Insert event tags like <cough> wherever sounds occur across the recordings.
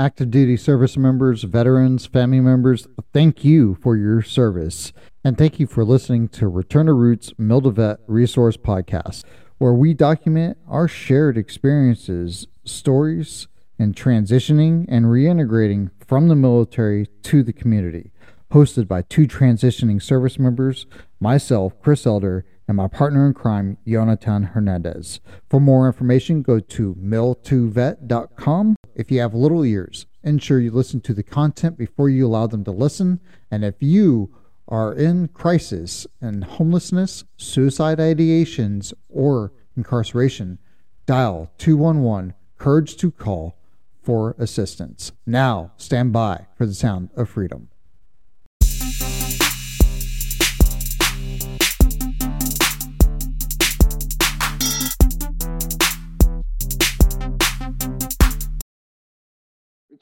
active duty service members, veterans, family members, thank you for your service. And thank you for listening to Return to Roots Mill to Vet Resource Podcast, where we document our shared experiences, stories, and transitioning and reintegrating from the military to the community. Hosted by two transitioning service members, myself, Chris Elder, and my partner in crime, Jonathan Hernandez. For more information, go to mil2vet.com. If you have little ears, ensure you listen to the content before you allow them to listen. And if you are in crisis and homelessness, suicide ideations, or incarceration, dial 211 Courage to Call for assistance. Now, stand by for the sound of freedom.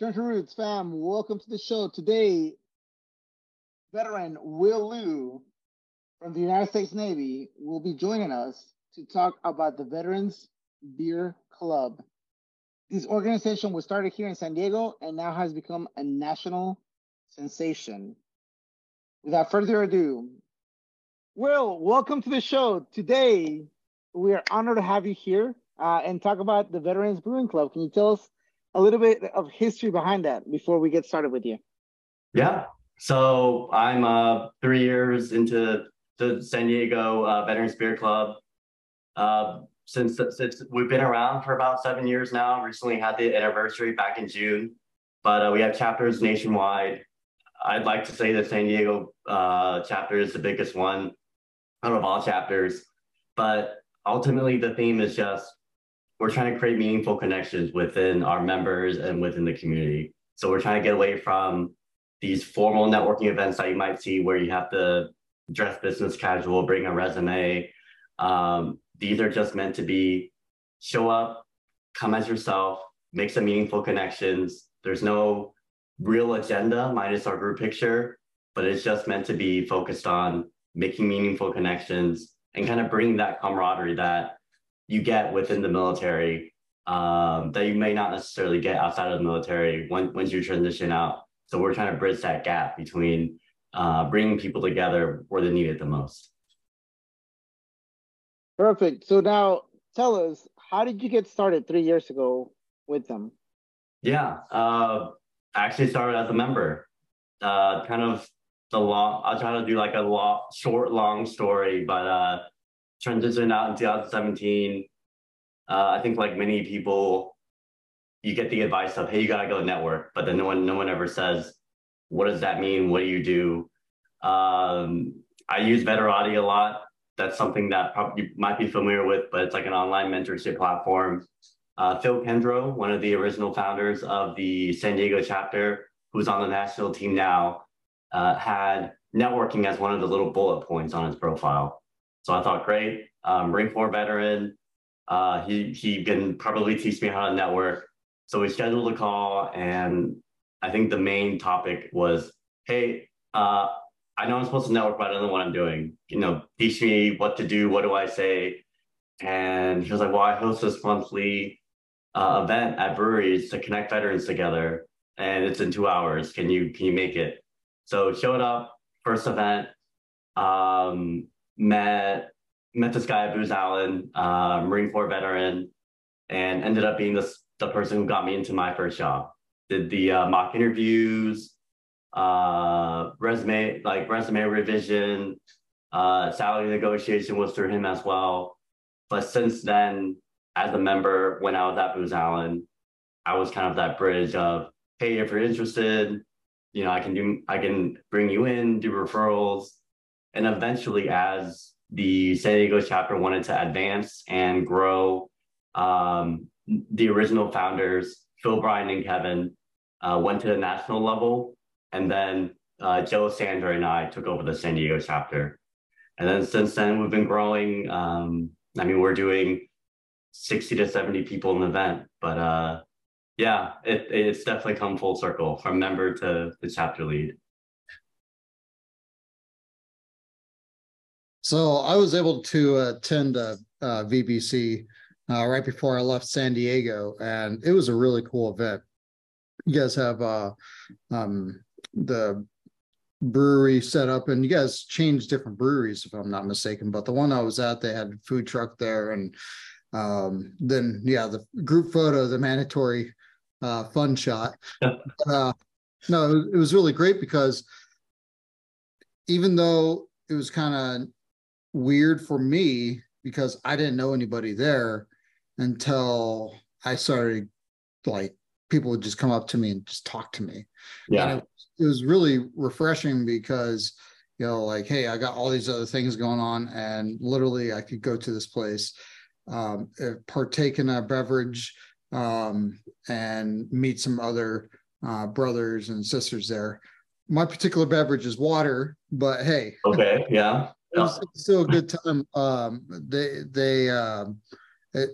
Return to Roots fam, welcome to the show. Today, veteran Will Lu from the United States Navy will be joining us to talk about the Veterans Beer Club. This organization was started here in San Diego and now has become a national sensation. Without further ado, Will, welcome to the show. Today, we are honored to have you here uh, and talk about the Veterans Brewing Club. Can you tell us a little bit of history behind that before we get started with you? Yeah. So I'm uh, three years into the San Diego uh, Veterans Beer Club. Uh, since since we've been around for about seven years now. Recently had the anniversary back in June, but uh, we have chapters nationwide. I'd like to say the San Diego uh, chapter is the biggest one out of all chapters, but ultimately the theme is just we're trying to create meaningful connections within our members and within the community. So we're trying to get away from these formal networking events that you might see where you have to dress business casual, bring a resume. Um, these are just meant to be show up, come as yourself, make some meaningful connections. There's no real agenda minus our group picture, but it's just meant to be focused on making meaningful connections and kind of bringing that camaraderie that you get within the military um, that you may not necessarily get outside of the military when, once you transition out. So we're trying to bridge that gap between uh, bringing people together where they need it the most. Perfect. So now tell us, how did you get started three years ago with them? Yeah, uh, I actually started as a member. Uh, kind of the long. I'll try to do like a long, short, long story, but uh, transitioned out in 2017. Uh, I think like many people, you get the advice of, "Hey, you gotta go network," but then no one, no one ever says, "What does that mean? What do you do?" Um, I use Veterati a lot. That's something that you might be familiar with, but it's like an online mentorship platform. Uh, Phil Kendro, one of the original founders of the San Diego chapter, who's on the national team now, uh, had networking as one of the little bullet points on his profile. So I thought, great, um, Marine Corps veteran. Uh, he he can probably teach me how to network. So we scheduled a call, and I think the main topic was, hey, uh, I know I'm supposed to network, but I don't know what I'm doing. You know, teach me what to do. What do I say? And he was like, well, I host this monthly uh, event at breweries to connect veterans together, and it's in two hours. Can you can you make it? So showed up, first event. Um, met met this guy Booz Allen, uh, Marine Corps veteran, and ended up being this the person who got me into my first job. Did the uh, mock interviews, uh, resume like resume revision, uh, salary negotiation was through him as well. But since then, as a member, when I was at Booz Allen, I was kind of that bridge of, hey, if you're interested, you know, I can do, I can bring you in, do referrals, and eventually, as the San Diego chapter wanted to advance and grow, um, the original founders, Phil, Brian, and Kevin, uh, went to the national level. And then uh, Joe, Sandra, and I took over the San Diego chapter. And then since then, we've been growing. Um, I mean, we're doing 60 to 70 people in the event. But uh, yeah, it, it's definitely come full circle from member to the chapter lead. So I was able to attend a, VBC uh, right before I left San Diego, and it was a really cool event. you guys have uh, um, the brewery set up and you guys changed different breweries if i'm not mistaken but the one i was at they had food truck there and um, then yeah the group photo the mandatory uh, fun shot <laughs> but, uh, no it was really great because even though it was kind of weird for me because i didn't know anybody there until i started like people would just come up to me and just talk to me. Yeah. It was really refreshing because you know like hey i got all these other things going on and literally i could go to this place um, eh, partake in a beverage um, and meet some other uh, brothers and sisters there. My particular beverage is water but hey. Okay yeah it was still a good time. Um, they they um, it,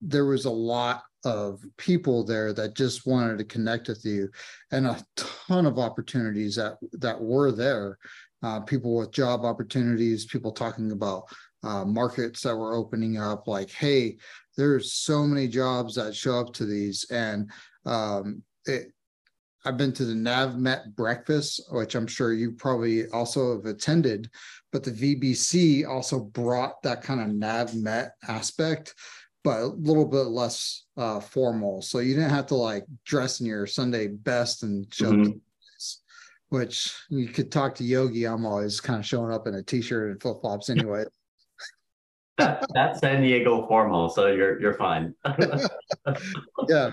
there was a lot of people there that just wanted to connect with you and a ton of opportunities that that were there. Uh, people with job opportunities people talking about uh, markets that were opening up like hey there's so many jobs that show up to these. And um, it, I've been to the NavMet breakfast, which I'm sure you probably also have attended, but the VBC also brought that kind of NavMet aspect but a little bit less uh, formal. So you didn't have to like dress in your Sunday best and show mm-hmm. which you could talk to Yogi. I'm always kind of showing up in a t-shirt and flip flops anyway. <laughs> <laughs> that's San Diego formal, so you're you're fine. <laughs> yeah,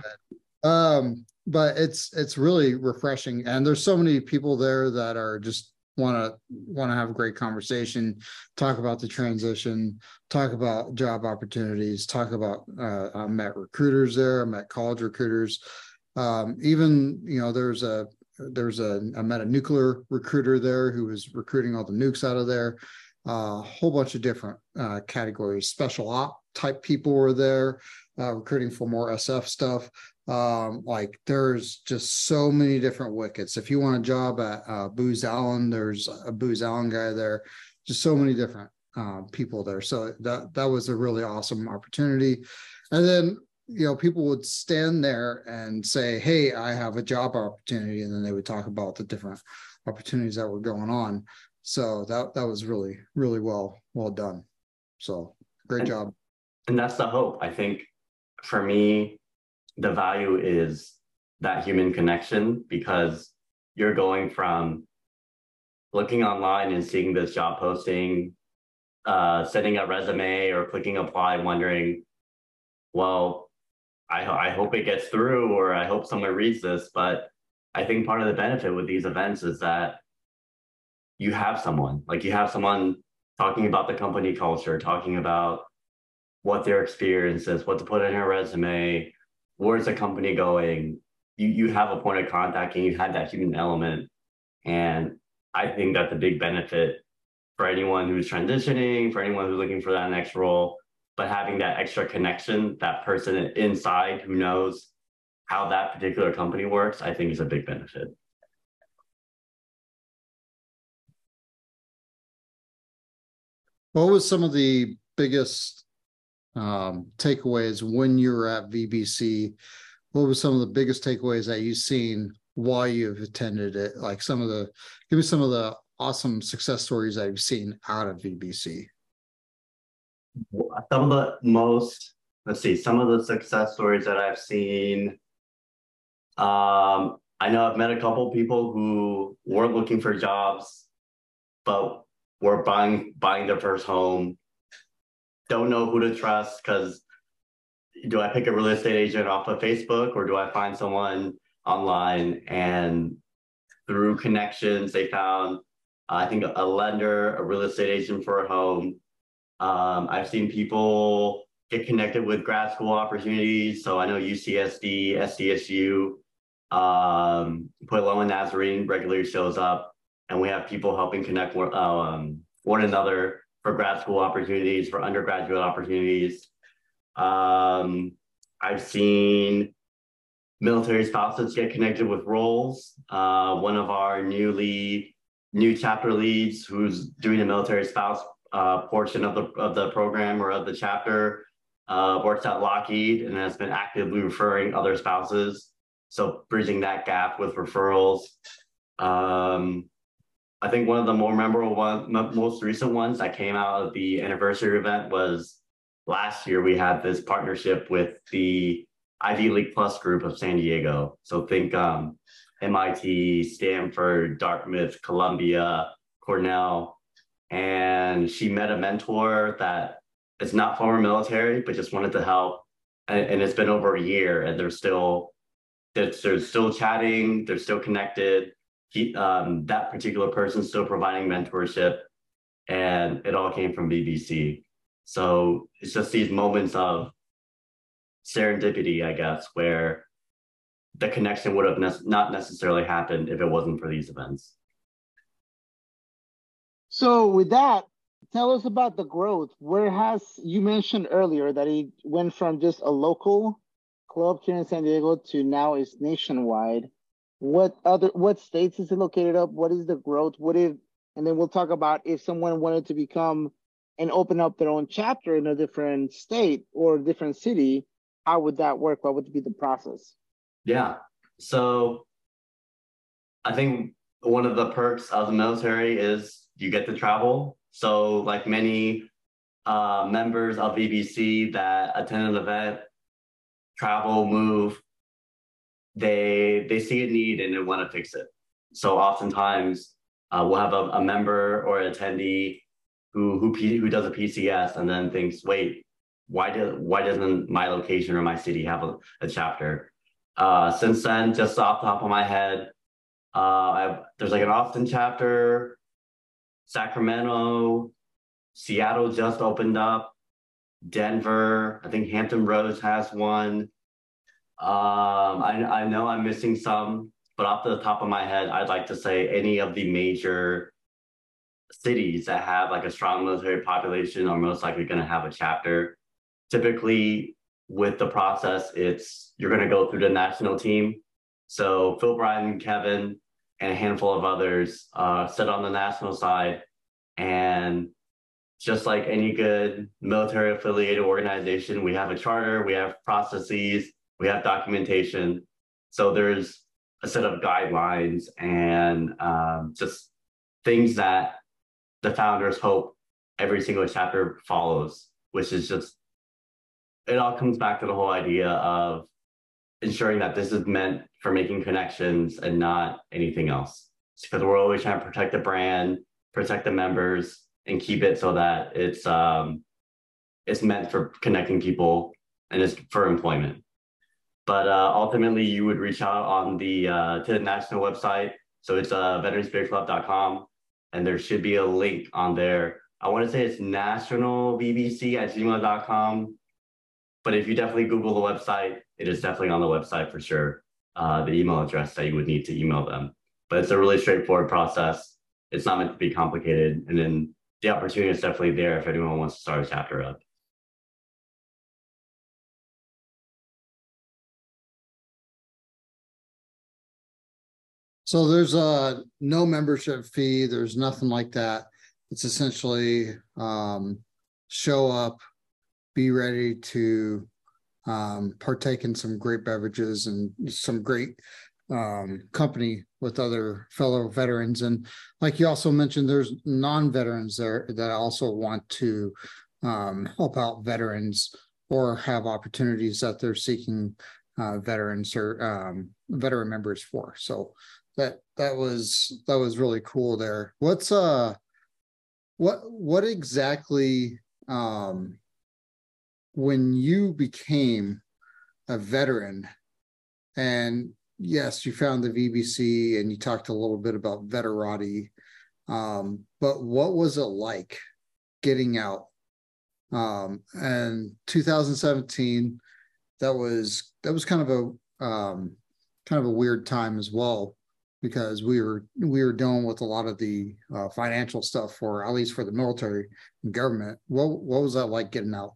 um, but it's it's really refreshing, and there's so many people there that are just want to want to have a great conversation talk about the transition talk about job opportunities talk about uh, i met recruiters there i met college recruiters. Um, even you know there's a there's a i met a nuclear recruiter there who was recruiting all the nukes out of there. A uh, whole bunch of different uh, categories. Special op type people were there uh, recruiting for more sf stuff um, like there's just so many different wickets. If you want a job at uh, Booz Allen, there's a Booz Allen guy there. Just so many different uh, people there. So that that was a really awesome opportunity. And then you know people would stand there and say, "Hey, I have a job opportunity," and then they would talk about the different opportunities that were going on. So that that was really really well well done. So great and, job. And that's the hope. I think for me, the value is that human connection because you're going from looking online and seeing this job posting, uh, sending a resume or clicking apply, wondering, well, I, I hope it gets through or I hope someone reads this. But I think part of the benefit with these events is that you have someone, like you have someone talking about the company culture, talking about what their experience is, what to put in your resume, where's the company going? You you have a point of contact and you have that human element. And I think that's a big benefit for anyone who's transitioning, for anyone who's looking for that next role, but having that extra connection, that person inside who knows how that particular company works, I think is a big benefit. What was some of the biggest um, takeaways when you were at VBC? What were some of the biggest takeaways that you've seen while you've attended it? Like some of the, give me some of the awesome success stories that you've seen out of VBC. Some of the most, let's see, some of the success stories that I've seen. Um, I know I've met a couple people who weren't looking for jobs, but were buying buying their first home don't know who to trust because do I pick a real estate agent off of Facebook or do I find someone online? And through connections, they found, uh, I think, a lender, a real estate agent for a home. Um, I've seen people get connected with grad school opportunities. So I know UCSD, SDSU, um, Loma Nazarene regularly shows up, and we have people helping connect um, one another for grad school opportunities, for undergraduate opportunities. Um, I've seen military spouses get connected with roles. Uh, one of our newly new chapter leads, who's doing the military spouse uh, portion of the of the program or of the chapter, uh, works at Lockheed and has been actively referring other spouses So bridging that gap with referrals. Um, I think one of the more memorable one, most recent ones that came out of the anniversary event was last year. We had this partnership with the Ivy League Plus group of San Diego. So think um, MIT, Stanford, Dartmouth, Columbia, Cornell. And she met a mentor that is not former military, but just wanted to help. And, and it's been over a year, and they're still they're, they're still chatting, they're still connected. He, um, that particular person still providing mentorship, and it all came from VBC. So it's just these moments of serendipity, I guess, where the connection would have ne- not necessarily happened if it wasn't for these events. So with that, tell us about the growth. Where has you mentioned earlier that it went from just a local club here in San Diego to now is nationwide. What other what states is it located up? What is the growth? What if and then we'll talk about if someone wanted to become and open up their own chapter in a different state or a different city, how would that work? What would be the process? Yeah. So I think one of the perks of the military is you get to travel. So, like many uh, members of VBC that attend an event, travel, move, they they see a need and they want to fix it. So, oftentimes uh, we'll have a, a member or attendee who who who does a PCS and then thinks, wait, why do why doesn't my location or my city have a, a chapter? Uh, since then, just off the top of my head, uh, there's like an Austin chapter, Sacramento, Seattle just opened up, Denver, I think Hampton Roads has one. Um, I, I know I'm missing some, but off the top of my head, I'd like to say any of the major cities that have like a strong military population are most likely going to have a chapter. Typically, with the process, it's you're going to go through the national team. So Phil Bryan, Kevin, and a handful of others uh, sit on the national side, and just like any good military affiliated organization, we have a charter, we have processes, we have documentation. So there's a set of guidelines and um, just things that the founders hope every single chapter follows, which is just, it all comes back to the whole idea of ensuring that this is meant for making connections and not anything else. Because we're always trying to protect the brand, protect the members, and keep it so that it's um, it's meant for connecting people and it's for employment. But uh, ultimately, you would reach out on the uh, to the national website. So it's uh, veteransspiritclub.com and there should be a link on there. I want to say it's nationalvbc at gmail.com. But if you definitely Google the website, it is definitely on the website for sure. Uh, the email address that you would need to email them. But it's a really straightforward process. It's not meant to be complicated. And then the opportunity is definitely there if anyone wants to start a chapter up. So there's a no membership fee. There's nothing like that. It's essentially um, show up, be ready to um, partake in some great beverages and some great um, company with other fellow veterans. And like you also mentioned, there's non-veterans there that also want to um, help out veterans or have opportunities that they're seeking uh, veterans or um, veteran members for. So that that was that was really cool there. What's uh what what exactly um when you became a veteran and yes you found the vbc and you talked a little bit about veterati um but what was it like getting out? Um and 2017 that was that was kind of a um kind of a weird time as well because we were we were dealing with a lot of the uh, financial stuff for at least for the military and government. What what was that like getting out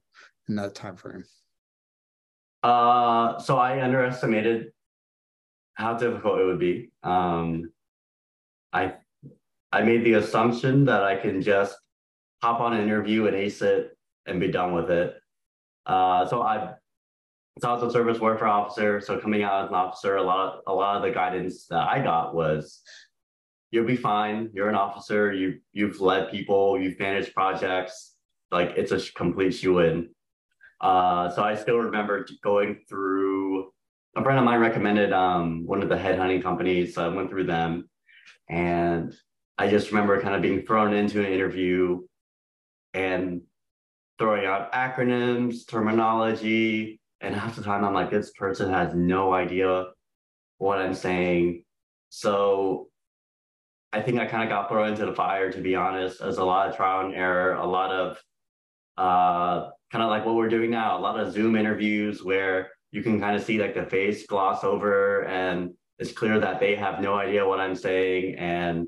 in that time frame? Uh, so I underestimated how difficult it would be. Um, I I made the assumption that I can just hop on an interview and ace it and be done with it. Uh, so I it's also a surface warfare officer. So coming out as an officer, a lot of, a lot of the guidance that I got was you'll be fine. You're an officer. You you've led people. You've managed projects. Like it's a complete shoe in. Uh, so I still remember going through. A friend of mine recommended um, one of the headhunting companies. So I went through them, and I just remember kind of being thrown into an interview and throwing out acronyms, terminology, and half the time I'm like, this person has no idea what I'm saying. So I think I kind of got thrown into the fire, to be honest. There's a lot of trial and error, a lot of uh, kind of like what we're doing now, a lot of Zoom interviews where you can kind of see like the face gloss over and it's clear that they have no idea what I'm saying and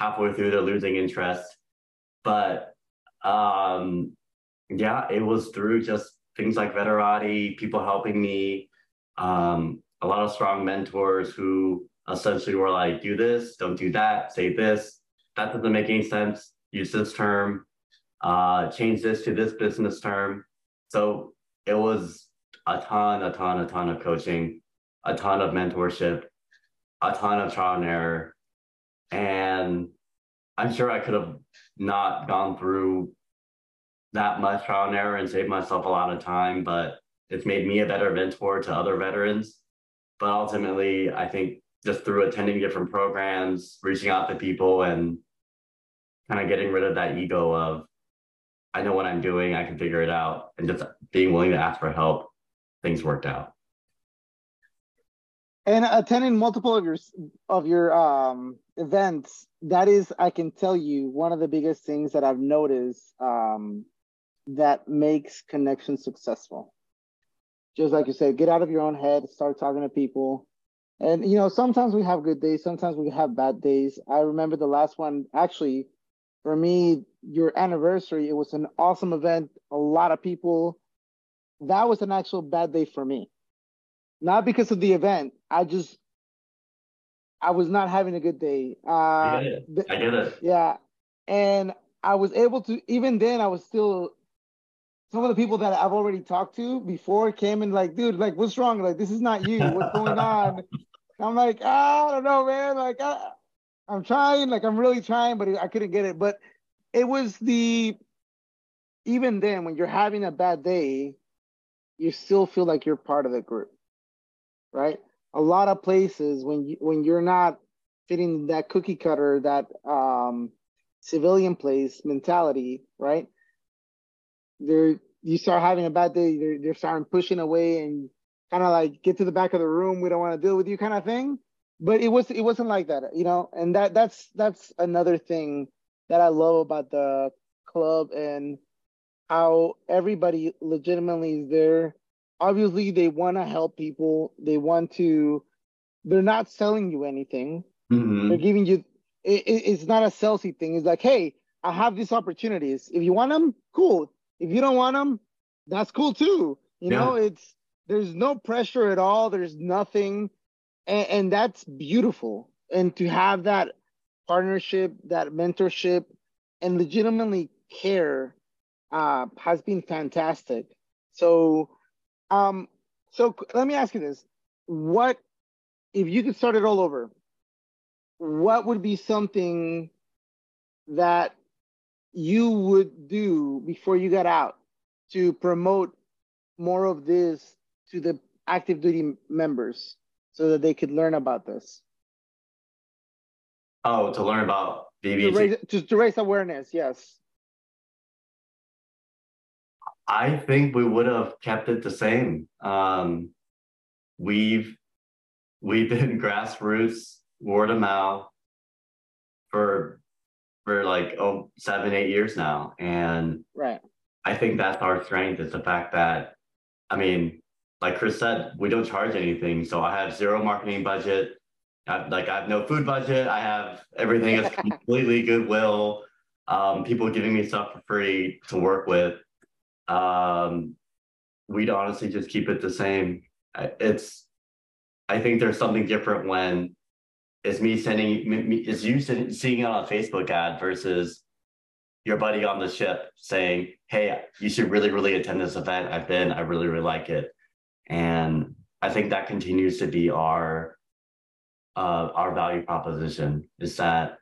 halfway through they're losing interest. But um, yeah, it was through just things like Veterati, people helping me, um, a lot of strong mentors who essentially were like, do this, don't do that, say this. That doesn't make any sense. Use this term, uh, change this to this business term. So it was a ton, a ton, a ton of coaching, a ton of mentorship, a ton of trial and error. And I'm sure I could have not gone through that much trial and error and saved myself a lot of time, but it's made me a better mentor to other veterans. But ultimately, I think just through attending different programs, reaching out to people, and kind of getting rid of that ego of, I know what I'm doing, I can figure it out, and just being willing to ask for help, things worked out. And attending multiple of your of your um, events, that is, I can tell you, one of the biggest things that I've noticed um, that makes connections successful. Just like you said, get out of your own head, start talking to people. And you know, sometimes we have good days, sometimes we have bad days. I remember the last one actually for me, your anniversary, it was an awesome event, a lot of people. That was an actual bad day for me. Not because of the event. I just I was not having a good day. Uh, I get it. I get it. Yeah. And I was able to, even then, I was still some of the people that I've already talked to before came and like, dude, like, what's wrong? Like, this is not you. What's going on? <laughs> I'm like, ah, I don't know, man. Like, I, I'm trying. Like, I'm really trying, but I couldn't get it. But it was the even then when you're having a bad day, you still feel like you're part of the group, right? A lot of places when you when you're not fitting that cookie cutter, that um, civilian place mentality, right? They're you start having a bad day, they're they're starting pushing away and kind of like get to the back of the room. We don't want to deal with you, kind of thing. But it was it wasn't like that, you know. And that that's that's another thing that I love about the club and how everybody legitimately is there. Obviously, they want to help people. They want to. They're not selling you anything. Mm-hmm. They're giving you. It, it, it's not a salesy thing. It's like, hey, I have these opportunities. If you want them, cool. If you don't want them, that's cool too. You yeah. know, it's there's no pressure at all. There's nothing, and, and that's beautiful. And to have that partnership, that mentorship, and legitimately care uh, has been fantastic. So, um, so let me ask you this: What if you could start it all over? What would be something that you would do before you got out to promote more of this to the active duty members so that they could learn about this? Oh, to learn about VBC. To raise, to, to raise awareness, yes. I think we would have kept it the same. Um, we've we've been <laughs> grassroots, word of mouth for for like oh seven eight years now. And right. I think that's our strength is the fact that i mean like chris said we don't charge anything. So i have zero marketing budget. I, like i have no food budget. I have everything is <laughs> completely goodwill. Um, people giving me stuff for free to work with. Um, we'd honestly just keep it the same. It's i think there's something different when is me sending me, is you seeing it on a Facebook ad versus your buddy on the ship saying, "Hey, you should really, really attend this event. I've been. I really, really like it." And I think that continues to be our uh, our value proposition is that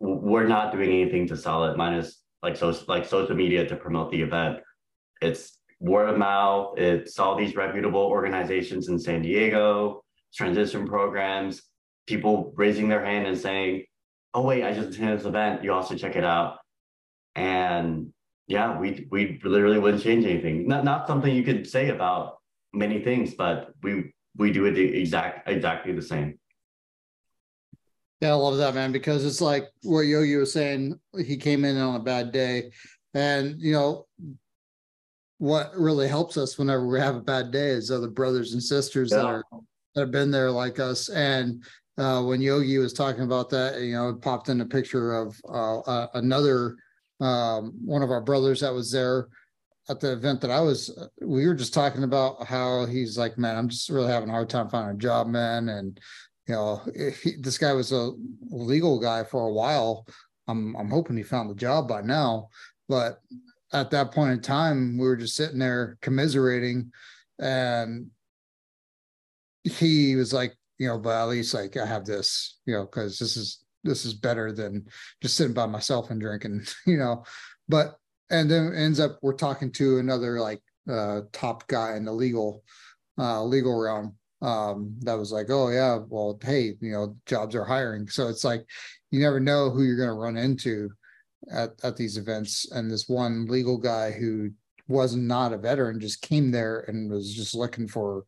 we're not doing anything to sell it, minus like so like social media to promote the event. It's word of mouth. It's all these reputable organizations in San Diego, transition programs, people raising their hand and saying, "Oh wait, I just attended this event. You also check it out." And yeah, we we literally wouldn't change anything. Not not something you could say about many things, but we we do it the exact exactly the same. Yeah, I love that man because it's like what Yogi was saying. He came in on a bad day, and you know what really helps us whenever we have a bad day is other brothers and sisters yeah. that are that have been there like us. And uh, when Yogi was talking about that, you know, it popped in a picture of uh, uh, another um, one of our brothers that was there at the event that I was, we were just talking about how he's like, man, I'm just really having a hard time finding a job, man. And, you know, he, this guy was a legal guy for a while. I'm, I'm hoping he found the job by now, but at that point in time, we were just sitting there commiserating and he was like, you know, but at least like I have this, you know, cause this is, this is better than just sitting by myself and drinking, <laughs> you know, but and then ends up we're talking to another like uh, top guy in the legal uh, legal realm um, that was like, oh yeah, well, hey, you know, jobs are hiring. So it's like you never know who you're going to run into at at these events. And this one legal guy who was not a veteran just came there and was just looking for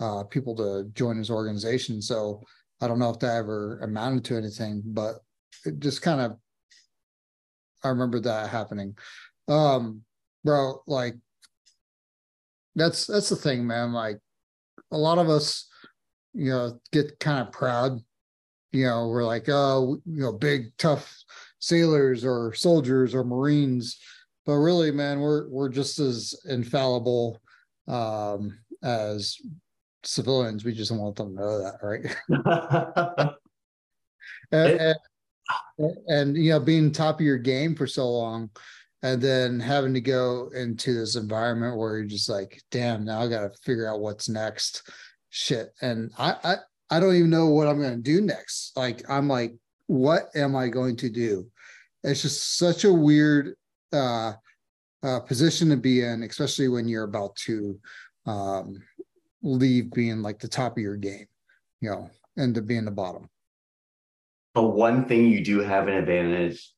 uh, people to join his organization. So I don't know if that ever amounted to anything, but it just kind of I remember that happening. Um bro like that's that's the thing man. Like a lot of us you know get kind of proud. You know we're like oh you know big tough sailors or soldiers or marines. But really man we're we're just as infallible um as civilians we just want them to know that right? <laughs> <laughs> And, and, and you know being top of your game for so long and then having to go into this environment where you're just like damn now i gotta figure out what's next. Shit. And i i, I don't even know what i'm gonna do next. Like i'm like what am i going to do? It's just such a weird uh, uh position to be in especially when you're about to um leave being like the top of your game you know and to being the bottom but one thing you do have an advantage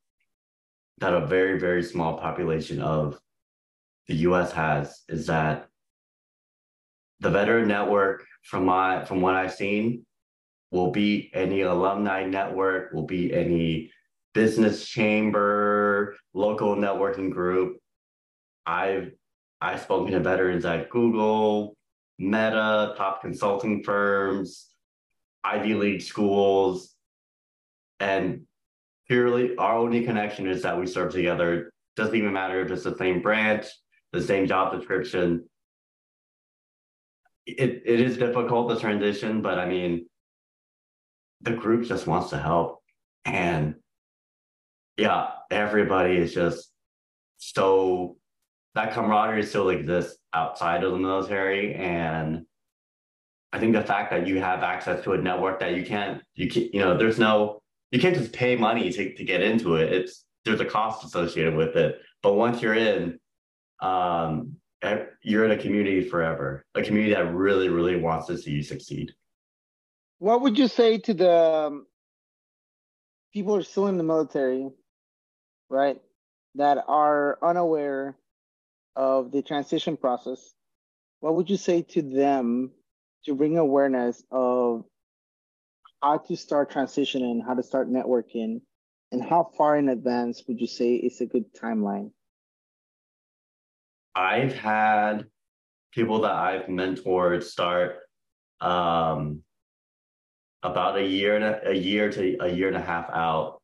that a very, very small population of the US has is that the veteran network from my from what I've seen will be any alumni network, will be any business chamber, local networking group. I've I've spoken to veterans at Google, Meta, top consulting firms, Ivy League schools, and purely our only connection is that we serve together. Doesn't even matter if it's the same branch, the same job description. It it is difficult the transition, but I mean, the group just wants to help, and yeah, everybody is just so that camaraderie still exists outside of the military, and I think the fact that you have access to a network that you can't you can you know there's no you can't just pay money to, to get into it. It's there's a cost associated with it. But once you're in, um, you're in a community forever, a community that really, really wants to see you succeed. What would you say to the um, people who are still in the military, right, that are unaware of the transition process? What would you say to them to bring awareness of how to start transitioning, how to start networking, and how far in advance would you say is a good timeline? I've had people that I've mentored start um, about a year and a, a year to a year and a half out,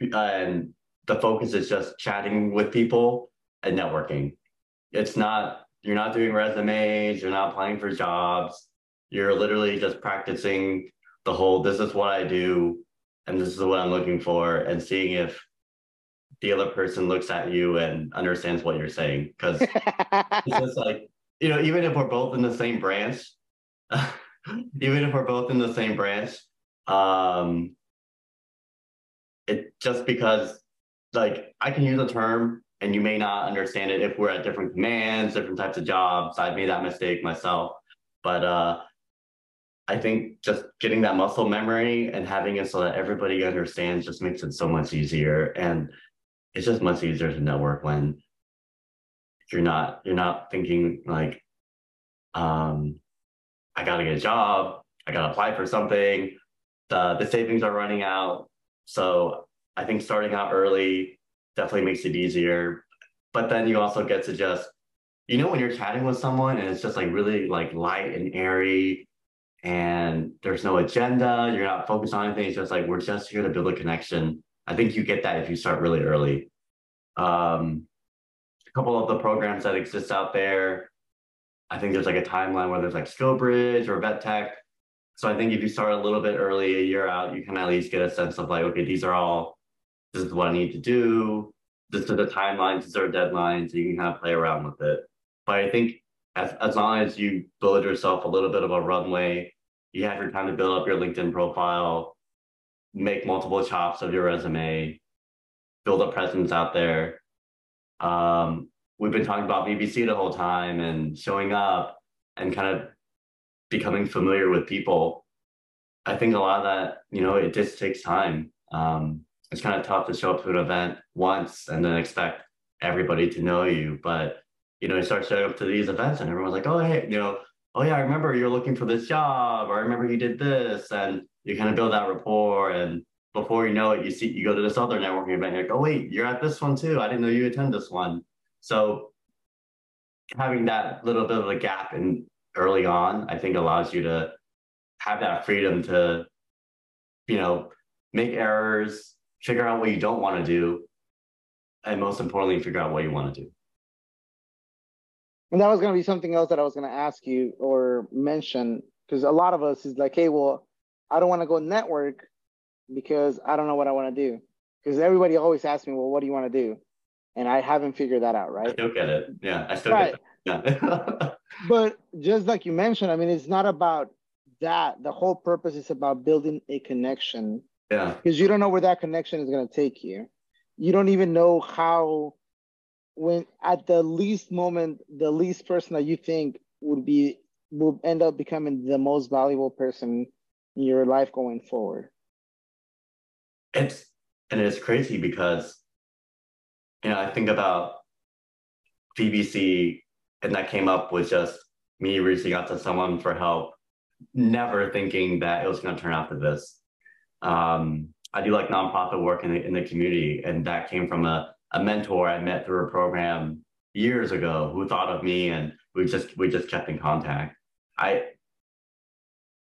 and the focus is just chatting with people and networking. It's not you're not doing resumes, you're not applying for jobs you're literally just practicing the whole this is what I do and this is what I'm looking for and seeing if the other person looks at you and understands what you're saying. Cause <laughs> it's just like you know, even if we're both in the same branch, <laughs> even if we're both in the same branch, um, it just because like I can use a term and you may not understand it if we're at different commands, different types of jobs. I've made that mistake myself, but uh, I think just getting that muscle memory and having it so that everybody understands just makes it so much easier. And it's just much easier to network when you're not you're not thinking like, um, I gotta get a job, I gotta apply for something. The the savings are running out. So I think starting out early definitely makes it easier. But then you also get to just, you know, when you're chatting with someone and it's just like really like light and airy and there's no agenda. You're not focused on anything. It's just like we're just here to build a connection. I think you get that if you start really early. Um, a couple of the programs that exist out there, I think there's like a timeline where there's like SkillBridge or VET TEC. So I think if you start a little bit early, a year out, you can at least get a sense of like, okay, these are all, this is what I need to do. This are the timelines, these are deadlines. You can kind of play around with it. But I think as, as long as you build yourself a little bit of a runway you have your time to build up your LinkedIn profile, make multiple chops of your resume, build a presence out there. Um, we've been talking about VBC the whole time and showing up and kind of becoming familiar with people. I think a lot of that, you know, it just takes time. Um, it's kind of tough to show up to an event once and then expect everybody to know you. But, you know, you start showing up to these events and everyone's like, oh, hey, you know, oh yeah, I remember you're looking for this job, or I remember you did this, and you kind of build that rapport. And before you know it, you see you go to this other networking event, you're like, oh wait, you're at this one too. I didn't know you attend this one. So having that little bit of a gap in early on, I think allows you to have that freedom to, you know, make errors, figure out what you don't want to do, and most importantly, figure out what you want to do. And that was going to be something else that I was going to ask you or mention because a lot of us is like, hey, well, I don't want to go network because I don't know what I want to do. Because everybody always asks me, well, what do you want to do? And I haven't figured that out, right? I still get it. Yeah, I still right. get it. Yeah. <laughs> but just like you mentioned, I mean, it's not about that. The whole purpose is about building a connection. Yeah. Because you don't know where that connection is going to take you. You don't even know how when at the least moment, the least person that you think would be will end up becoming the most valuable person in your life going forward. It's and it's crazy because you know I think about VBC and that came up with just me reaching out to someone for help, never thinking that it was going to turn out to this. Um, I do like nonprofit work in the, in the community, and that came from a a mentor I met through a program years ago who thought of me and we just we just kept in contact. I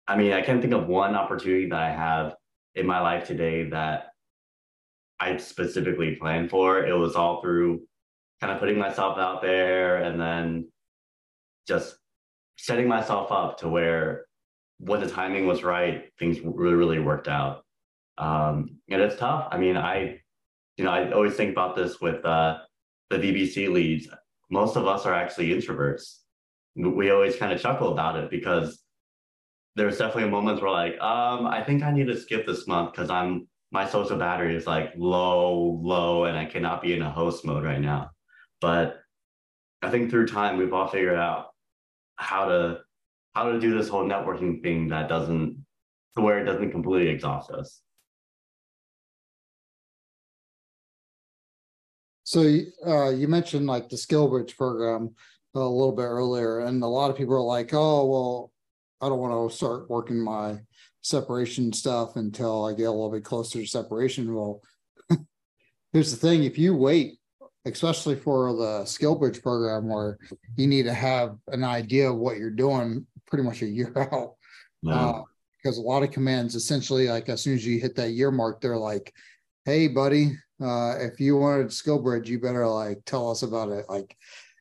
I mean, I can't think of one opportunity that I have in my life today that I specifically planned for. It was all through kind of putting myself out there and then just setting myself up to where when the timing was right, things really, really worked out. Um, and it's tough. I mean, I you know, I always think about this with uh, the VBC leads. Most of us are actually introverts. We always kind of chuckle about it because there's definitely moments where like, um, I think I need to skip this month because I'm my social battery is like low, low, and I cannot be in a host mode right now. But I think through time we've all figured out how to how to do this whole networking thing that doesn't where it doesn't completely exhaust us. So uh, you mentioned like the SkillBridge program a little bit earlier, and a lot of people are like, "Oh, well, I don't want to start working my separation stuff until I get a little bit closer to separation." Well, <laughs> here's the thing: if you wait, especially for the SkillBridge program, where you need to have an idea of what you're doing pretty much a year <laughs> out, uh, because a lot of commands essentially, like as soon as you hit that year mark, they're like, "Hey, buddy." Uh, if you wanted SkillBridge, you better like tell us about it like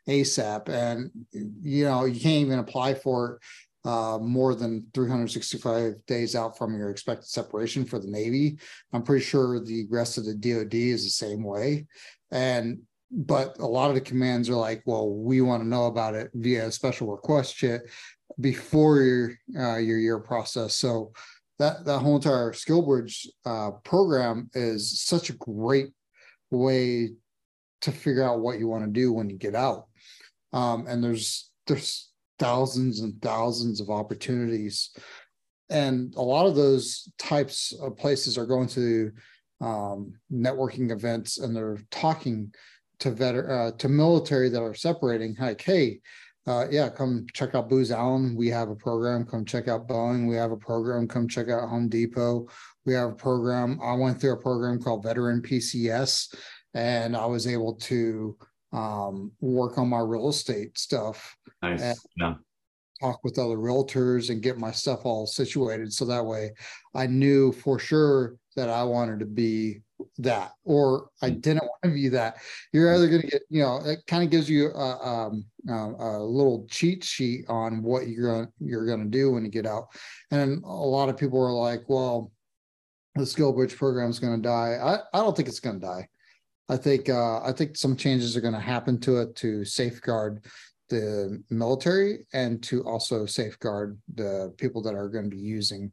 ASAP. And you know, you can't even apply for it uh, more than 365 days out from your expected separation for the Navy. I'm pretty sure the rest of the DoD is the same way. And but a lot of the commands are like, well, we want to know about it via a special request chit before your uh, your year process. So that that whole entire SkillBridge uh, program is such a great way to figure out what you want to do when you get out. Um, and there's there's thousands and thousands of opportunities, and a lot of those types of places are going to um, networking events and they're talking to veter- uh, to military that are separating like hey uh, yeah come check out booz allen. We have a program. Come check out boeing. We have a program. Come check out home depot. We have a program. I went through a program called veteran pcs and i was able to um, work on my real estate stuff nice. yeah. talk with other realtors and get my stuff all situated. So that way i knew for sure that I wanted to be that, or I hmm. didn't <laughs> want to be that. You're either going to get, you know, it kind of gives you a, um, a, little cheat sheet on what you're going you're going to do when you get out. And a lot of people are like, well, the SkillBridge program is going to die. I, I don't think it's going to die. I think uh, I think some changes are going to happen to it to safeguard the military and to also safeguard the people that are going to be using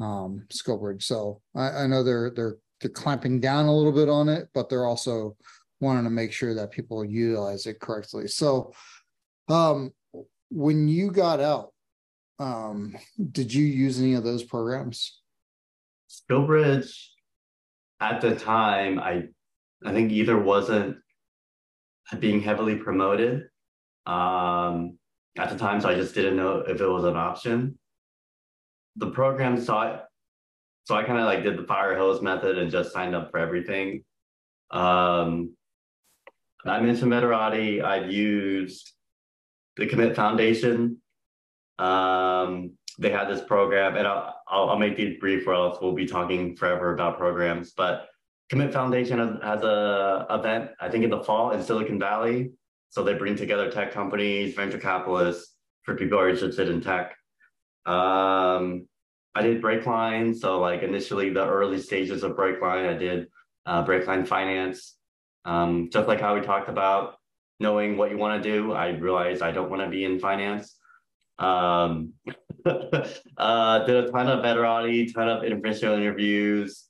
um, SkillBridge. So I, I know they're they're they're clamping down a little bit on it, but they're also wanting to make sure that people utilize it correctly. So um, when you got out, um, did you use any of those programs? SkillBridge at the time, I I think either wasn't being heavily promoted um, at the time, so I just didn't know if it was an option the program saw. So I kind of like did the fire hose method and just signed up for everything. Um, I mentioned Veterati. I've used the Commit Foundation. Um, they had this program, and I'll, I'll, I'll make these brief, or else we'll be talking forever about programs. But Commit Foundation has, has a event, I think, in the fall in Silicon Valley. So they bring together tech companies, venture capitalists for people who are interested in tech. Um, I did Breakline. So like initially the early stages of Breakline, I did uh, Breakline Finance. Um, just like how we talked about knowing what you want to do, I realized I don't want to be in finance. Um, <laughs> uh, did a ton of Veterati, ton of initial interviews.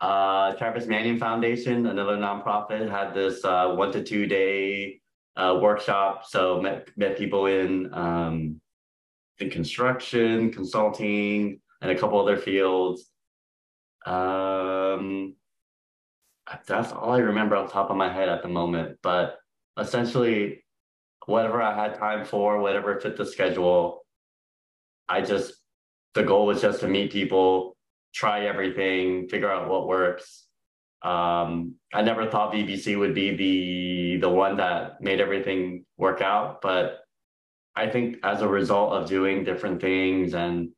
Uh, Travis Manion Foundation, another nonprofit, had this uh, one to two day uh, workshop. So met met people in um, in construction, consulting, and a couple other fields. Um, that's all I remember off top of my head at the moment. But essentially, whatever I had time for, whatever fit the schedule, I just the goal was just to meet people, try everything, figure out what works. Um, I never thought VBC would be the the one that made everything work out, but I think as a result of doing different things and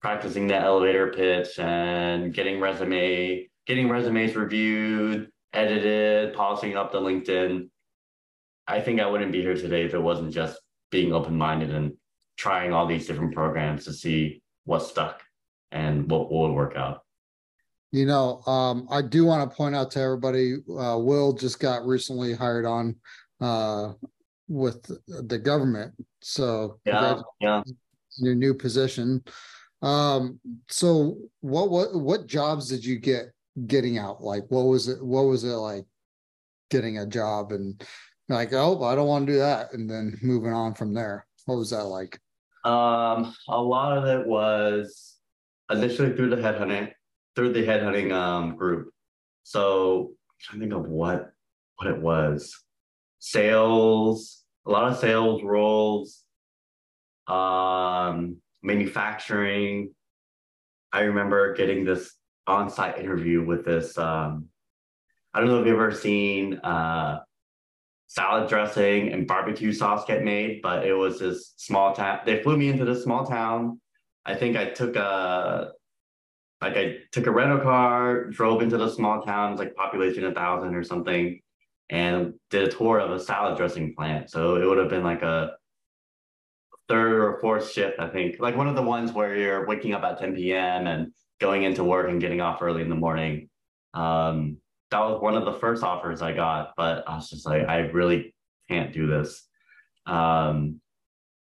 practicing the elevator pitch and getting resume, getting resumes reviewed, edited, polishing up the LinkedIn. I think I wouldn't be here today if it wasn't just being open minded and trying all these different programs to see what stuck and what will work out. You know, um, I do want to point out to everybody, uh, Will just got recently hired on uh, with the government. So yeah, yeah. your new position. Um, so what what what jobs did you get getting out? Like what was it what was it like getting a job and like, oh, I don't want to do that, and then moving on from there? What was that like? Um, a lot of it was initially through the headhunting, through the headhunting um group. So I'm trying to think of what what it was. Sales, a lot of sales roles, um, manufacturing. I remember getting this on-site interview with this. Um, I don't know if you've ever seen uh, salad dressing and barbecue sauce get made, but it was this small town. They flew me into this small town. I think I took a like I took a rental car, drove into the small town, like population a thousand or something, and did a tour of a salad dressing plant. So it would have been like a third or fourth shift, I think. Like one of the ones where you're waking up at 10 p.m. and going into work and getting off early in the morning. Um, that was one of the first offers I got, but I was just like, I really can't do this. Um,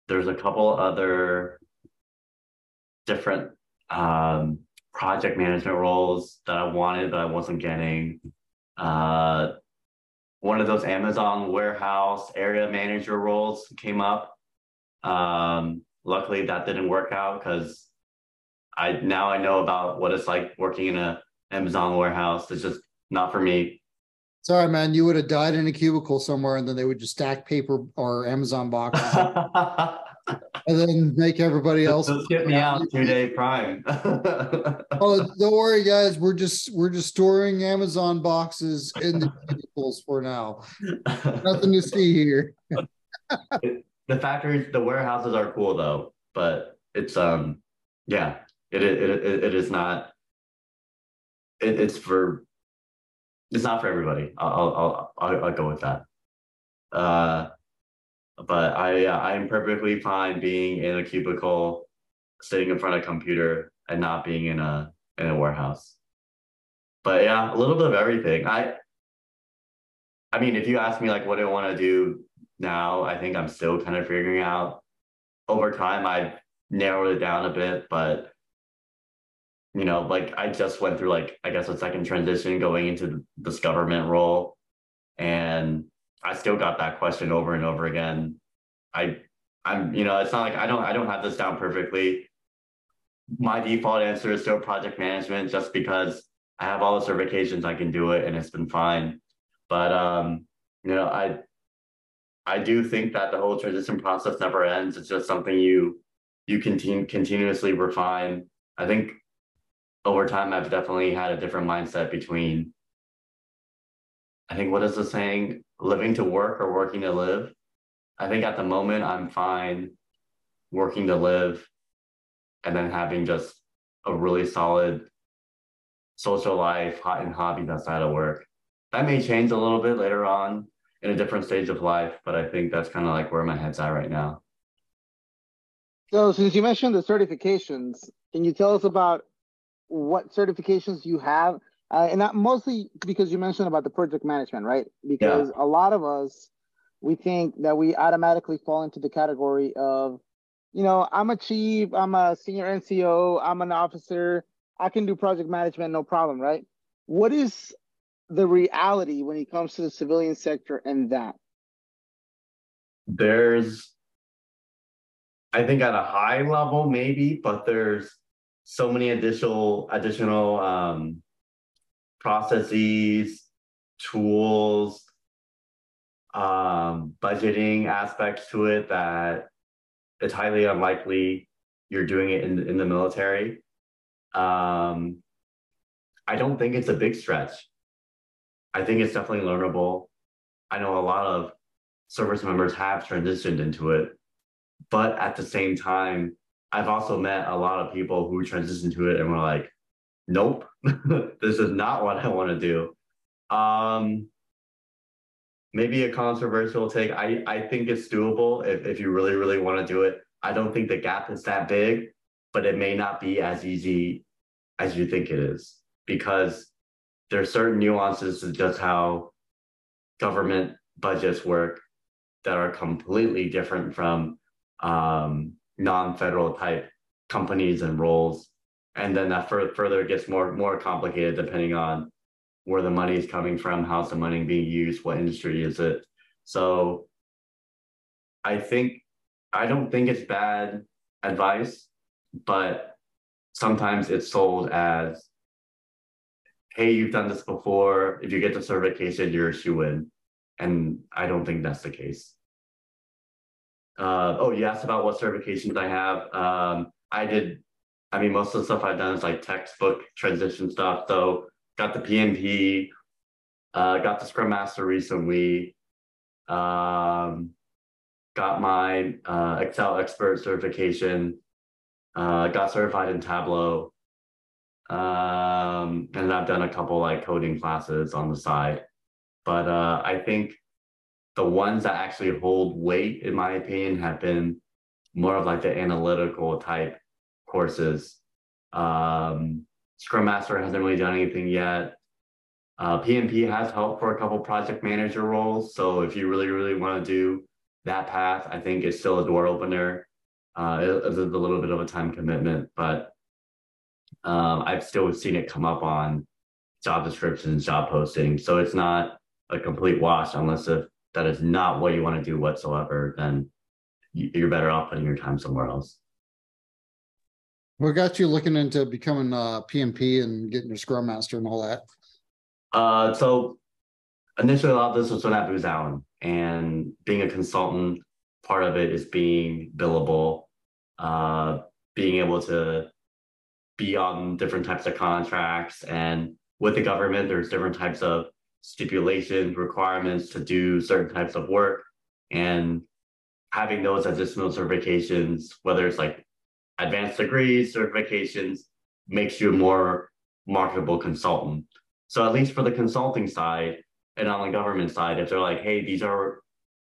there's a couple other different um, project management roles that I wanted, but I wasn't getting. Uh, one of those Amazon warehouse area manager roles came up. Um, luckily, that didn't work out because I now I know about what it's like working in a Amazon warehouse. It's just not for me. Sorry, man. You would have died in a cubicle somewhere, and then they would just stack paper or Amazon boxes, <laughs> and then make everybody else. Just get me out two day prime. <laughs> oh, don't worry, guys. We're just we're just storing Amazon boxes in the cubicles for now. Nothing to see here. <laughs> the factories, the warehouses are cool though, but it's um, yeah, it it it, it is not. It, it's for it's not for everybody. I'll I'll I'll, I'll go with that. Uh, but I uh, I'm perfectly fine being in a cubicle, sitting in front of a computer, and not being in a in a warehouse. But yeah, a little bit of everything. I I mean, if you ask me like what do I want to do now, I think I'm still kind of figuring out. Over time, I've narrowed it down a bit, but you know, like I just went through like I guess a second transition going into this government role, and I still got that question over and over again. I I'm you know it's not like I don't I don't have this down perfectly. My default answer is still project management, just because I have all the certifications, I can do it, and it's been fine. But um, you know, I I do think that the whole transition process never ends. It's just something you you continue continuously refine. I think over time, I've definitely had a different mindset between, I think, what is the saying? Living to work or working to live. I think at the moment, I'm fine working to live and then having just a really solid social life hot and hobbies outside of work. That may change a little bit later on in a different stage of life, but I think that's kind of like where my head's at right now. So, since you mentioned the certifications, can you tell us about what certifications you have, uh, and that mostly because you mentioned about the project management, right? Because yeah. a lot of us we think that we automatically fall into the category of, you know, I'm a chief, I'm a senior NCO, I'm an officer, I can do project management, no problem, right? What is the reality when it comes to the civilian sector and that? There's, I think at a high level, maybe, but there's so many additional additional um, processes, tools, um, budgeting aspects to it that it's highly unlikely you're doing it in in the military. Um, I don't think it's a big stretch. I think it's definitely learnable. I know a lot of service members have transitioned into it, but at the same time, I've also met a lot of people who transitioned to it and were like, nope, <laughs> this is not what I want to do. Um, maybe a controversial take. I, I think it's doable if, if you really, really want to do it. I don't think the gap is that big, but it may not be as easy as you think it is because there are certain nuances to just how government budgets work that are completely different from um, non-federal type companies and roles. And then that further gets more more complicated depending on where the money is coming from, how's the money being used, what industry is it. So I think I don't think it's bad advice, but sometimes it's sold as hey, you've done this before. If you get the certification, you're a shoe in. And I don't think that's the case. Uh, oh, you asked about what certifications I have. Um, I did, I mean, most of the stuff I've done is like textbook transition stuff. So got the PMP, uh, got the Scrum Master recently, um, got my uh, Excel expert certification, uh, got certified in Tableau, um, and I've done a couple like coding classes on the side. But uh, I think the ones that actually hold weight, in my opinion, have been more of like the analytical type courses. Um, Scrum Master hasn't really done anything yet. Uh, PMP has helped for a couple project manager roles. So if you really, really want to do that path, I think it's still a door opener. Uh, it, it's a little bit of a time commitment, but um, I've still seen it come up on job descriptions, job postings. So it's not a complete wash unless if that is not what you want to do whatsoever, then you're better off putting your time somewhere else. What got you looking into becoming a PMP and getting your Scrum Master and all that? Uh, so initially, a lot of this was when at Booz Allen, and being a consultant, part of it is being billable, uh, being able to be on different types of contracts, and with the government, there's different types of stipulations, requirements to do certain types of work, and having those additional certifications, whether it's like advanced degrees, certifications, makes you a more marketable consultant. So at least for the consulting side and on the government side, if they're like, hey, these are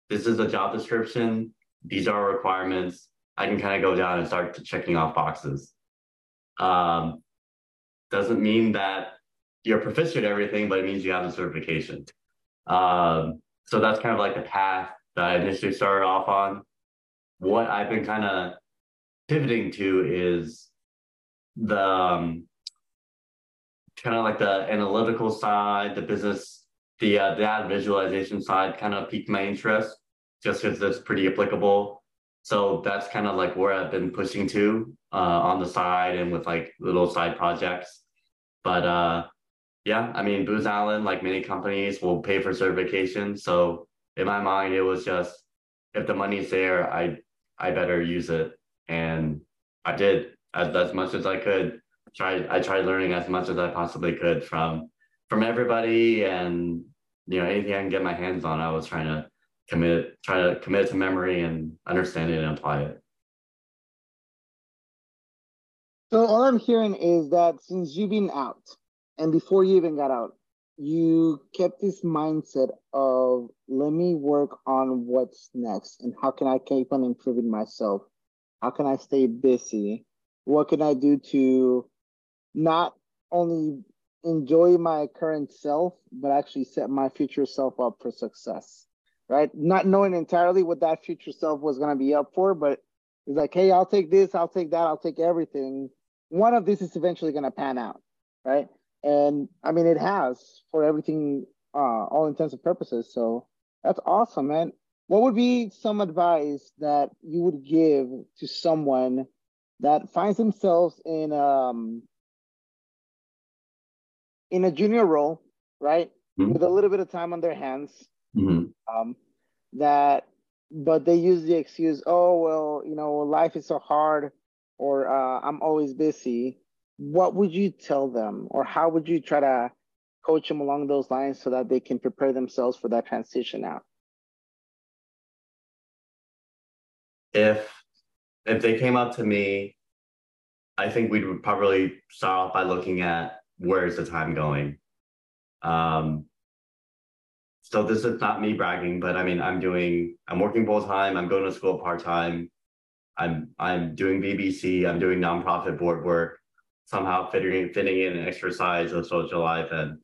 this is a job description, these are requirements, I can kind of go down and start checking off boxes. Um, doesn't mean that you're proficient at everything, but it means you have the certification. Um, so that's kind of like the path that I initially started off on. What I've been kind of pivoting to is the um, kind of like the analytical side, the business, the uh, data visualization side kind of piqued my interest just because it's pretty applicable. So that's kind of like where I've been pushing to uh, on the side and with like little side projects. But uh, yeah, I mean, Booz Allen, like many companies, will pay for certification. So in my mind, it was just if the money's there, I I better use it, and I did as, as much as I could. Tried I tried learning as much as I possibly could from from everybody, and you know anything I can get my hands on, I was trying to commit try to commit to memory and understand it and apply it. So all I'm hearing is that since you've been out, and before you even got out, you kept this mindset of let me work on what's next and how can I keep on improving myself? How can I stay busy? What can I do to not only enjoy my current self, but actually set my future self up for success? Right? Not knowing entirely what that future self was going to be up for, but it's like, hey, I'll take this, I'll take that, I'll take everything. One of these is eventually going to pan out, right? and I mean it has for everything, uh, all intents and purposes. So that's awesome, man. What would be some advice that you would give to someone that finds themselves in um in a junior role, right, mm-hmm. with a little bit of time on their hands, mm-hmm. um, that but they use the excuse, oh well, you know, life is so hard, or uh, I'm always busy. What would you tell them or how would you try to coach them along those lines so that they can prepare themselves for that transition out? If if they came up to me i think we would probably start off by looking at where's the time going. Um so this is not me bragging but i mean i'm doing i'm working full time i'm going to school part time i'm i'm doing VBC i'm doing nonprofit board work somehow fitting fitting in an exercise of social life and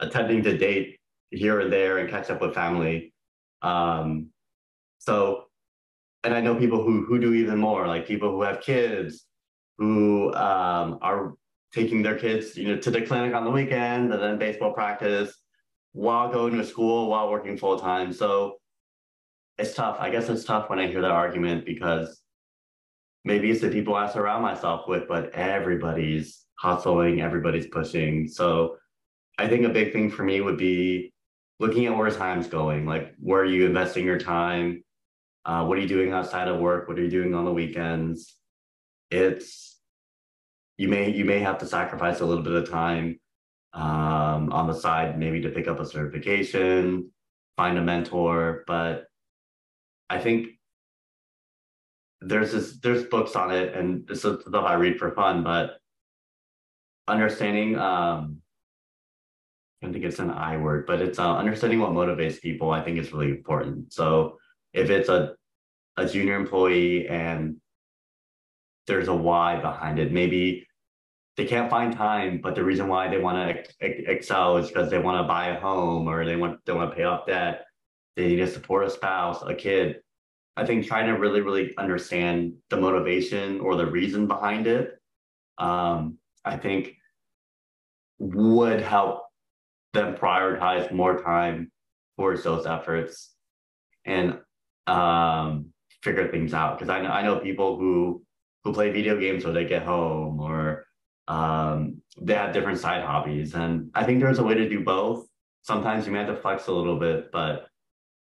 attempting to date here and there and catch up with family. Um, so, and I know people who who do even more, like people who have kids who um, are taking their kids, you know, to the clinic on the weekend and then baseball practice while going to school while working full time. So it's tough. I guess it's tough when I hear that argument because maybe it's the people I surround myself with, but everybody's hustling, everybody's pushing. So I think a big thing for me would be looking at where time's going. Like, where are you investing your time? Uh, what are you doing outside of work? What are you doing on the weekends? It's you may you may have to sacrifice a little bit of time um, on the side, maybe to pick up a certification, find a mentor. But I think there's this there's books on it and this is stuff I read for fun, but understanding um I think it's an I word, but it's uh, understanding what motivates people. I think is really important. So if it's a a junior employee and there's a why behind it, maybe they can't find time, but the reason why they want to excel is because they want to buy a home or they want they want to pay off debt. They need to support a spouse, a kid. I think trying to really, really understand the motivation or the reason behind it, um, I think would help them prioritize more time towards those efforts and um, figure things out. Because I know I know people who who play video games when they get home or um, they have different side hobbies. And I think there's a way to do both. Sometimes you may have to flex a little bit, but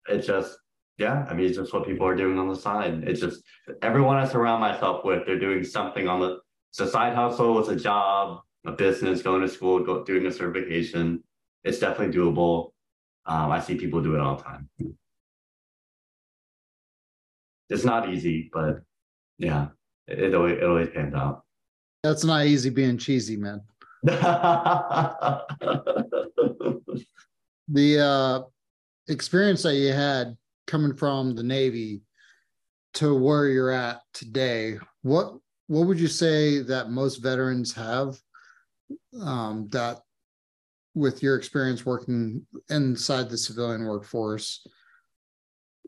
it's just, yeah, I mean, it's just what people are doing on the side. It's just everyone I surround myself with, they're doing something on the, it's a side hustle, it's a job, a business, going to school, go, doing a certification. It's definitely doable. Um, I see people do it all the time. It's not easy, but yeah, it, it always, it always pans out. That's not easy being cheesy, man. <laughs> the uh, experience that you had coming from the Navy to where you're at today, what what would you say that most veterans have um, that with your experience working inside the civilian workforce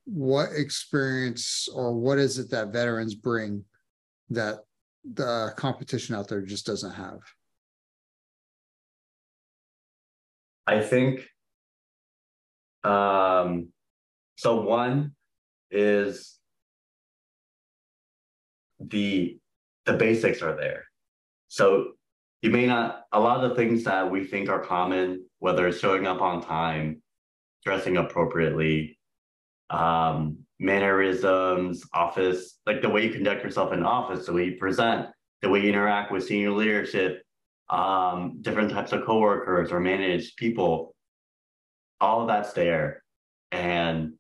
what experience or what is it that veterans bring that the competition out there just doesn't have? I think um, so. One is the the basics are there. So you may not a lot of the things that we think are common, whether it's showing up on time, dressing appropriately, um, mannerisms, office, like the way you conduct yourself in office, the way you present, the way you interact with senior leadership, um, different types of coworkers or managed people, all of that's there. And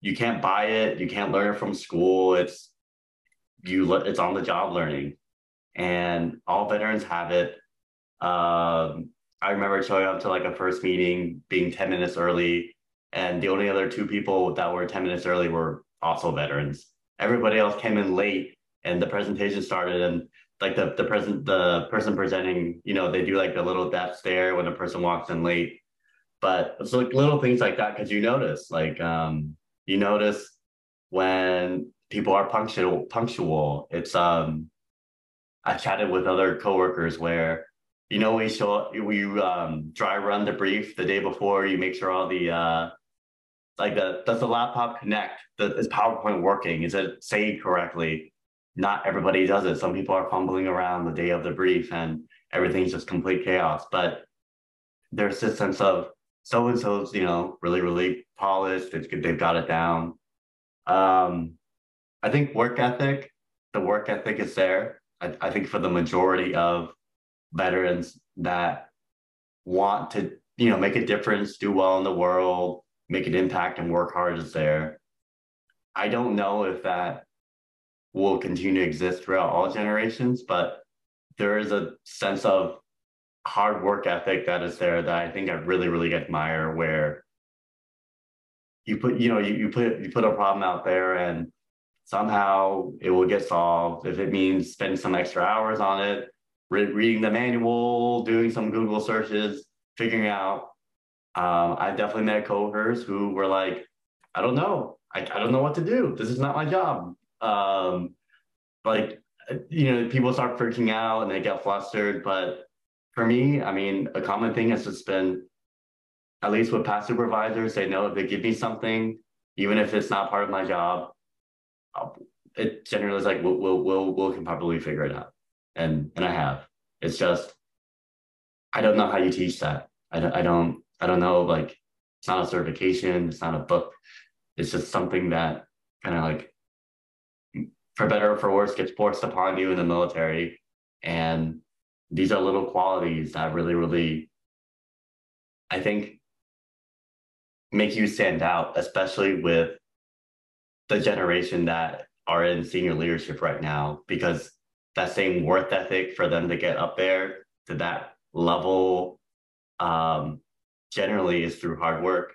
you can't buy it, you can't learn it from school. It's you it's on the job learning. And all veterans have it. Um, I remember showing up to like a first meeting, being 10 minutes early, and the only other two people that were 10 minutes early were also veterans. Everybody else came in late and the presentation started and like the the present the person presenting, you know, they do like a little death stare when a person walks in late. But it's like little things like that because you notice, like um, you notice when people are punctual punctual. It's um I chatted with other coworkers where you know we show we um dry run the brief the day before you make sure all the uh like the does the laptop connect? The, is PowerPoint working? Is it saved correctly? Not everybody does it. Some people are fumbling around the day of the brief and everything's just complete chaos. But there's this sense of so and so's, you know, really, really polished. It's good. They've got it down. Um, I think work ethic, the work ethic is there. I, I think for the majority of veterans that want to, you know, make a difference, do well in the world, make an impact and work hard is there. I don't know if that will continue to exist throughout all generations, but there is a sense of hard work ethic that is there that I think I really, really admire where you put, you know, you, you put you put a problem out there and somehow it will get solved. If it means spending some extra hours on it, re- reading the manual, doing some Google searches, figuring out um, I've definitely met coworkers who were like, I don't know. I, I don't know what to do. This is not my job. Um, like, you know, people start freaking out and they get flustered. But for me, I mean, a common thing has just been, at least with past supervisors, they know if they give me something, even if it's not part of my job, I'll, it generally is like, we'll, we'll, we'll, we'll can probably figure it out. And, and I have. It's just, I don't know how you teach that. I don't, I don't, I don't know, like it's not a certification, it's not a book. It's just something that kind of like, for better or for worse, gets forced upon you in the military. And these are little qualities that really, really, I think, make you stand out, especially with the generation that are in senior leadership right now, because that same worth ethic for them to get up there to that level um, generally is through hard work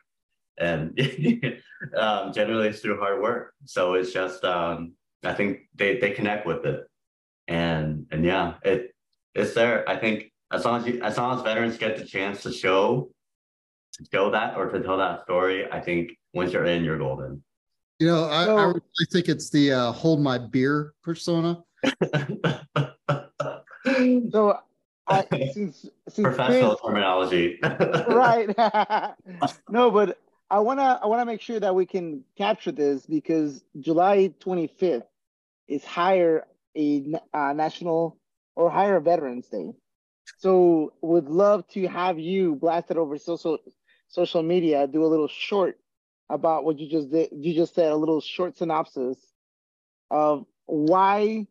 and <laughs> um, generally it's through hard work so it's just um, i think they, they connect with it and and yeah it it's there. I think as long as you, as long as veterans get the chance to show to show that or to tell that story, I think once you're in, you're golden. You know, I, so, I really think it's the uh, hold my beer persona. <laughs> so I, <laughs> since, since professional Chris, terminology. <laughs> right. <laughs> no, but I wanna I wanna make sure that we can capture this because July 25th is hire a uh, national or hire Veterans Day. So would love to have you blasted over social social media, do a little short about what you just did. You just said a little short synopsis of why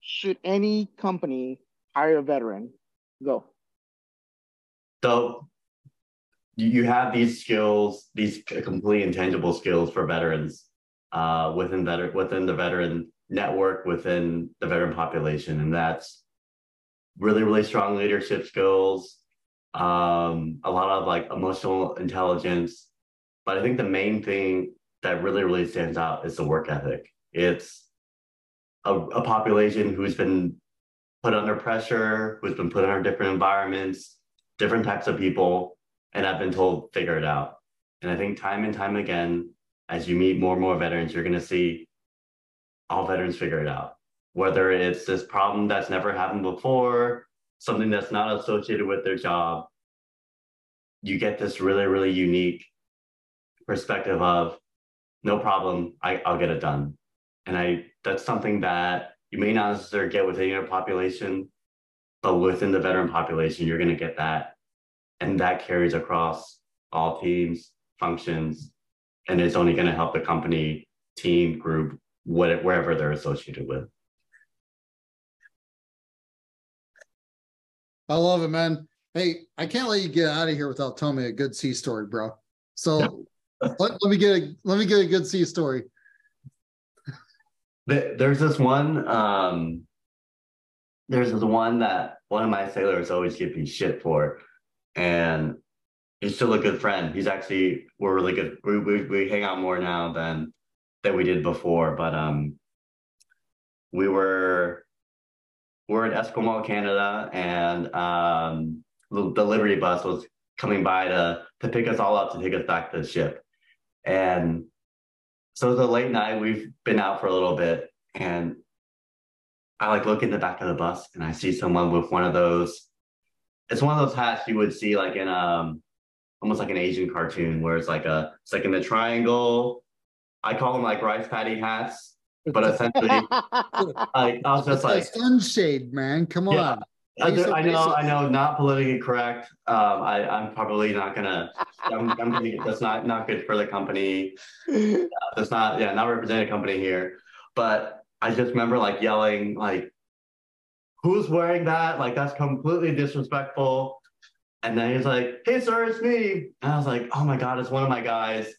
should any company hire a veteran? Go. So you have these skills, these completely intangible skills for veterans uh, within veteran within the veteran network, within the veteran population, and that's really, really strong leadership skills, um, a lot of like emotional intelligence. But I think the main thing that really, really stands out is the work ethic. It's a, a population who's been put under pressure, who's been put under different environments, different types of people, and I've been told figure it out. And I think time and time again, as you meet more and more veterans, you're going to see all veterans figure it out. Whether it's this problem that's never happened before, something that's not associated with their job, you get this really, really unique perspective of no problem, I, I'll get it done. And I that's something that you may not necessarily get within your population, but within the veteran population, you're going to get that. And that carries across all teams, functions, and it's only going to help the company, team, group, what, wherever they're associated with. I love it, man. Hey, I can't let you get out of here without telling me a good sea story, bro. So let, let me get a let me get a good sea story. There's this one. Um, there's this one that one of my sailors always give me shit for, and he's still a good friend. He's actually we're really good. We we, we hang out more now than than we did before. But um, we were we're in Esquimalt, Canada, and um, the, Liberty bus was coming by to to pick us all up to take us back to the ship, and so it's a late night. We've been out for a little bit, and I like look in the back of the bus and I see someone with one of those. It's one of those hats you would see like in um almost like an Asian cartoon where it's like a it's like in the triangle. I call them like rice paddy hats, but essentially, <laughs> like I was just like sunshade, man. Come on. I, I, know, I know, not politically correct. Um, I, I'm probably not gonna. I'm, I'm gonna, that's not not good for the company. <laughs> That's not, yeah, not representing a company here. But I just remember like yelling, like, "Who's wearing that? Like, that's completely disrespectful." And then he's like, "Hey, sir, it's me." And I was like, "Oh my god, it's one of my guys."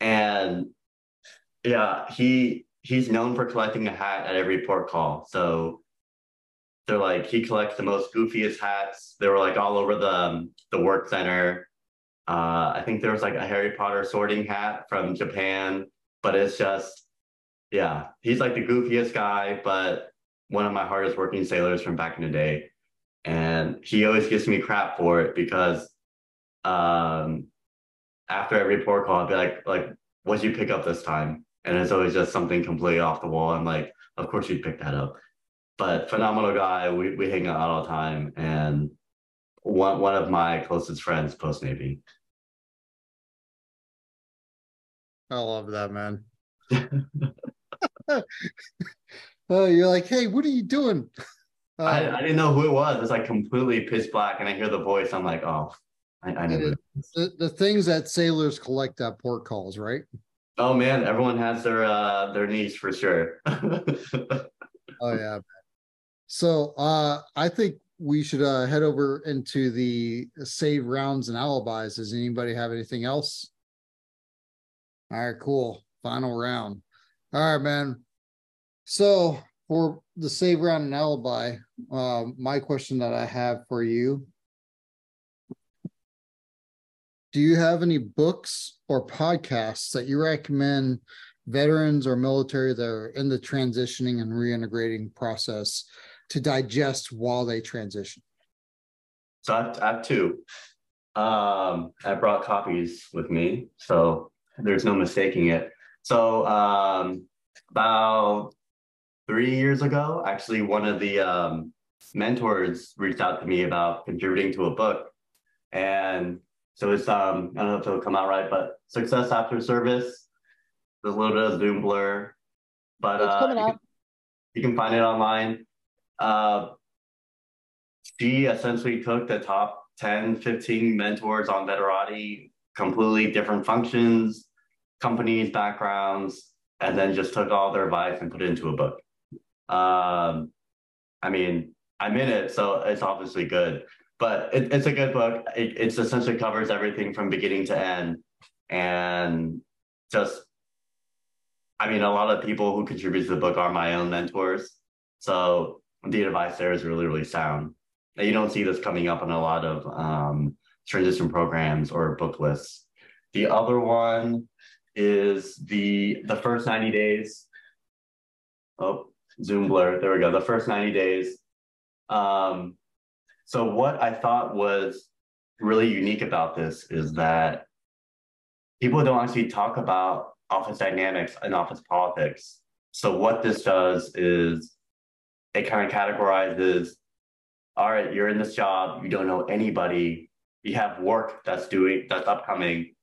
And yeah, he he's known for collecting a hat at every port call. So they're like he collects the most goofiest hats. They were like all over the um, the work center. Uh, I think there was like a Harry Potter sorting hat from Japan, but it's just yeah, he's like the goofiest guy, but one of my hardest working sailors from back in the day. And he always gives me crap for it because um, after every port call, I'd be like, like, what'd you pick up this time? And it's always just something completely off the wall. I'm like, of course you'd pick that up but phenomenal guy. We we hang out all the time, and one one of my closest friends post Navy. I love that man. <laughs> <laughs> oh, you're like, hey, what are you doing? Uh, I, I didn't know who it was. It's like completely pitch black, and I hear the voice. I'm like, oh, I, I know. The, the things that sailors collect at port calls, right? Oh man, everyone has their uh their niche for sure. <laughs> oh yeah, so uh, I think we should uh, head over into the save rounds and alibis. Does anybody have anything else? All right, cool. Final round. All right, man. So for the save round and alibi, uh, my question that I have for you do you have any books or podcasts that you recommend veterans or military that are in the transitioning and reintegrating process to digest while they transition? So I have, I have two. Um, I brought copies with me, so there's no mistaking it. So um, about three years ago, actually, one of the um, mentors reached out to me about contributing to a book, and so it's um, I don't know if it'll come out right, but success after service. There's a little bit of Zoom blur, but It's uh, coming you, can, you can find it online. Uh, she essentially took the top 10, 15 mentors on Veterati, completely different functions, companies, backgrounds, and then just took all their advice and put it into a book. Um, I mean, I'm in it, so it's obviously good, but it, it's a good book. It it's essentially covers everything from beginning to end, and just, I mean, a lot of people who contribute to the book are my own mentors, so the advice there is really, really sound. You don't see this coming up in a lot of um, transition programs or book lists. The other one is the the first 90 days. Oh, Zoom blur. There we go. The first 90 days. Um, so what I thought was really unique about this is that people don't actually talk about office dynamics and office politics. So what this does is it kind of categorizes all right, you're in this job, you don't know anybody, you have work that's doing that's upcoming.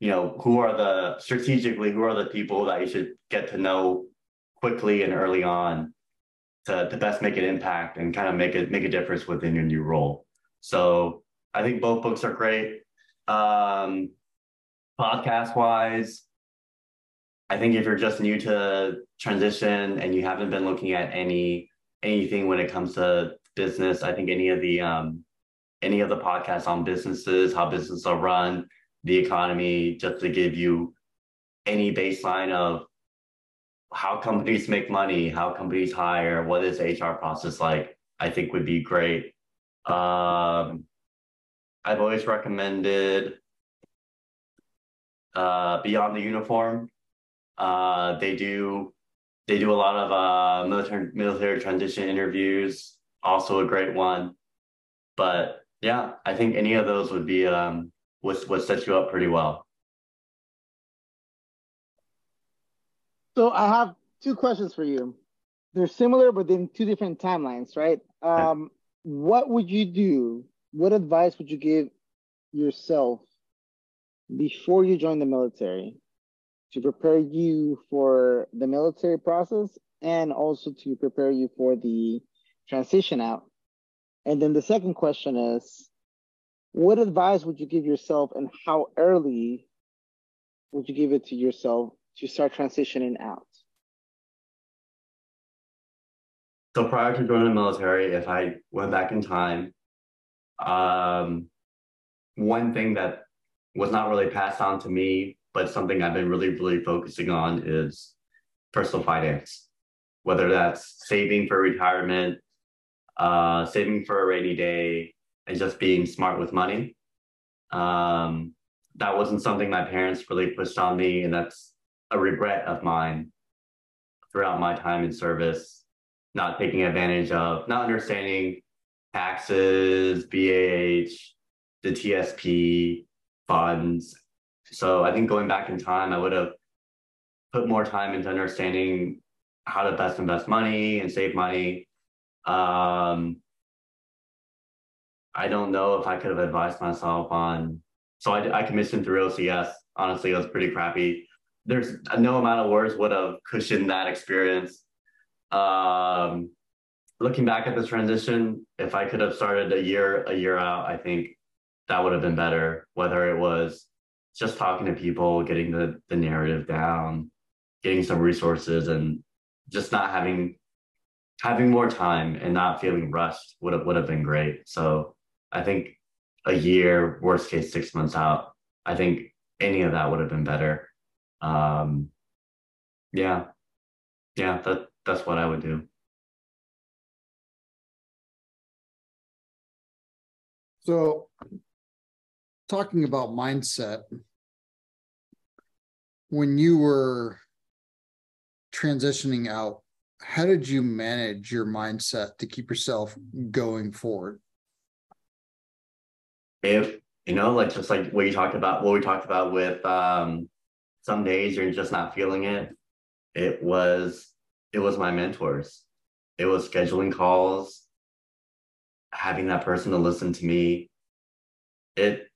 You know, who are the strategically, who are the people that you should get to know quickly and early on to, to best make an impact and kind of make it make a difference within your new role. So I think both books are great. Um, podcast wise, I think if you're just new to transition and you haven't been looking at any anything when it comes to business. I think any of the um, any of the podcasts on businesses, how businesses are run, the economy, just to give you any baseline of how companies make money, how companies hire, what is HR process like, I think would be great. Um, I've always recommended uh, Beyond the Uniform. Uh, they do they do a lot of uh, military military transition interviews also a great one. But yeah, I think any of those would be um would would set you up pretty well. So I have two questions for you. They're similar, but in two different timelines, right? Um, what would you do? What advice would you give yourself before you join the military to prepare you for the military process and also to prepare you for the transition out? And then the second question is, what advice would you give yourself and how early would you give it to yourself to start transitioning out? So prior to joining the military, if I went back in time, um, one thing that was not really passed on to me, but something I've been really, really focusing on is personal finance, whether that's saving for retirement, uh, saving for a rainy day, and just being smart with money. Um, that wasn't something my parents really pushed on me, and that's a regret of mine throughout my time in service, not taking advantage of, not understanding taxes, BAH, the TSP, funds. So I think going back in time, I would have put more time into understanding how to best invest money and save money um, I don't know if I could have advised myself on. So I, I commissioned through OCS. Honestly, it was pretty crappy. There's no amount of words would have cushioned that experience. Um, looking back at this transition, if I could have started a year a year out, I think that would have been better. Whether it was just talking to people, getting the the narrative down, getting some resources, and just not having having more time and not feeling rushed would have would have been great. So I think a year, worst case six months out, I think any of that would have been better. Um, yeah, yeah, that that's what I would do. So, talking about mindset, when you were transitioning out how did you manage your mindset to keep yourself going forward? If you know, like just like what you talked about, what we talked about with um, some days you're just not feeling it. It was it was my mentors. It was scheduling calls, having that person to listen to me. It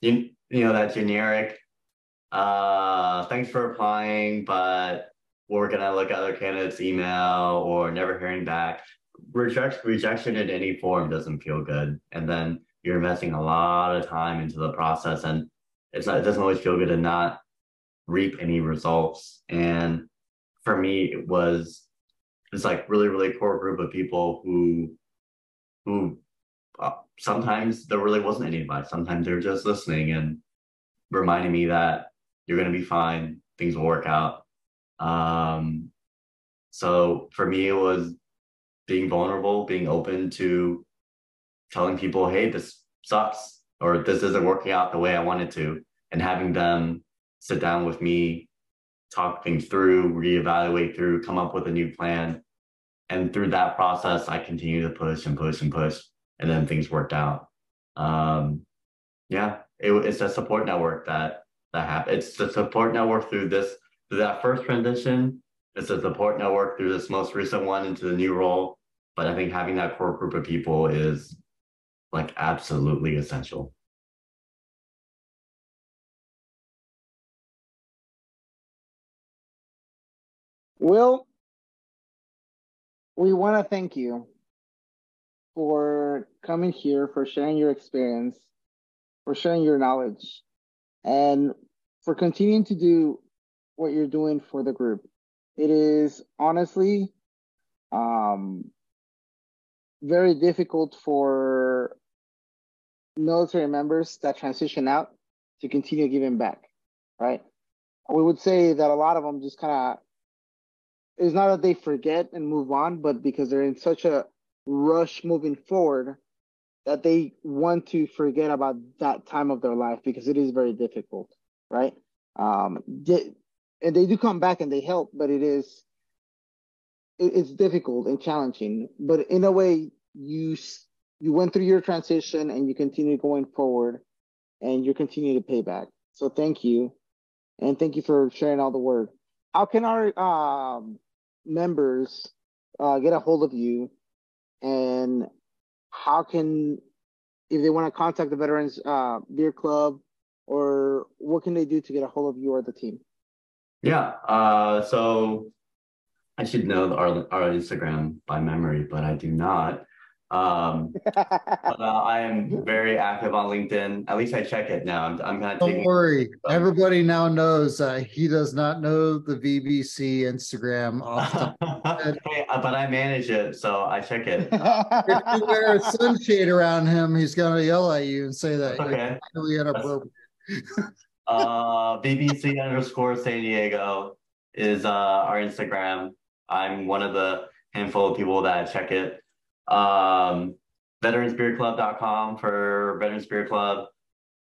you you know that generic uh thanks for applying, but we're gonna look at other candidates' email or never hearing back. Reject, rejection in any form doesn't feel good. And then you're investing a lot of time into the process and it's not, it doesn't always feel good to not reap any results. And for me, it was this like really, really core group of people who, who uh, sometimes there really wasn't any advice. Sometimes they're just listening and reminding me that you're going to be fine. Things will work out. Um, so for me, it was being vulnerable, being open to telling people, hey, this sucks, or this isn't working out the way I wanted to, and having them sit down with me, talk things through, reevaluate through, come up with a new plan. And through that process, I continue to push and push and push, and then things worked out. Um, yeah, it, it's a support network that that happened. It's the support network through this through that first transition. It's a support network through this most recent one into the new role. But I think having that core group of people is like absolutely essential. Will, we want to thank you for coming here, for sharing your experience, for sharing your knowledge, and for continuing to do what you're doing for the group. It is honestly um, very difficult for military members that transition out to continue giving back, right? We would say that a lot of them just kind of, it's not that they forget and move on, but because they're in such a rush moving forward that they want to forget about that time of their life because it is very difficult, right? Um, and they do come back and they help, but it is, it's difficult and challenging. But in a way, you you went through your transition and you continue going forward and you continue to pay back. So thank you. And thank you for sharing all the word. How can our um, members uh, get a hold of you? And how can, if they want to contact the Veterans uh, Beer Club, or what can they do to get a hold of you or the team? Yeah. Uh, so I should know our, our Instagram by memory, but I do not. Um, <laughs> but, uh, I am very active on LinkedIn. At least I check it now. I'm, I'm kind of. Don't worry. Everybody now knows uh, he does not know the VBC Instagram. <laughs> hey, uh, but I manage it, so I check it. <laughs> if you wear a sunshade around him, he's gonna yell at you and say that okay. really inappropriate. <laughs> uh, VBC underscore San Diego is uh, our Instagram. I'm one of the handful of people that check it. Um, VeteransBeerClub.com for Veterans Beer Club.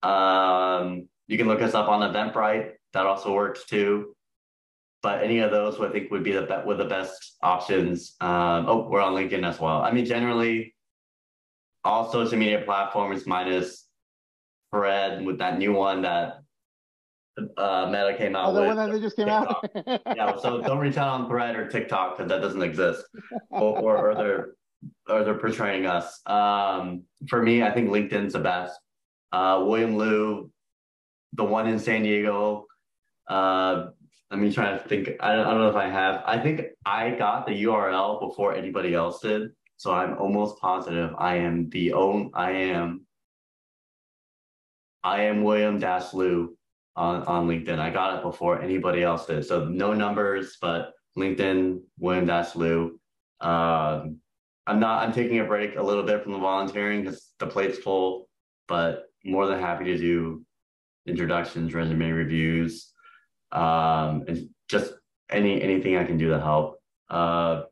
Um, you can look us up on Eventbrite. That also works too. But any of those, I think, would be the with the best options. Um, oh, we're on LinkedIn as well. I mean, generally, all social media platforms minus Thread with that new one that uh, Meta came out oh, the with. one that they just came TikTok. out. yeah, so don't reach out on Thread or TikTok because that doesn't exist, or, or, or they're or they're portraying us. Um, for me, I think LinkedIn's the best. Uh, William Lu, the one in San Diego. Uh, let me try to think. I don't, I don't know if I have. I think I got the URL before anybody else did, so I'm almost positive I am the own. I am. I am William Dash on, on LinkedIn. I got it before anybody else did. So no numbers, but LinkedIn, William Dash. Um, I'm not. I'm taking a break a little bit from the volunteering because the plate's full, but more than happy to do introductions, resume reviews, um, and just any anything I can do to help. Uh,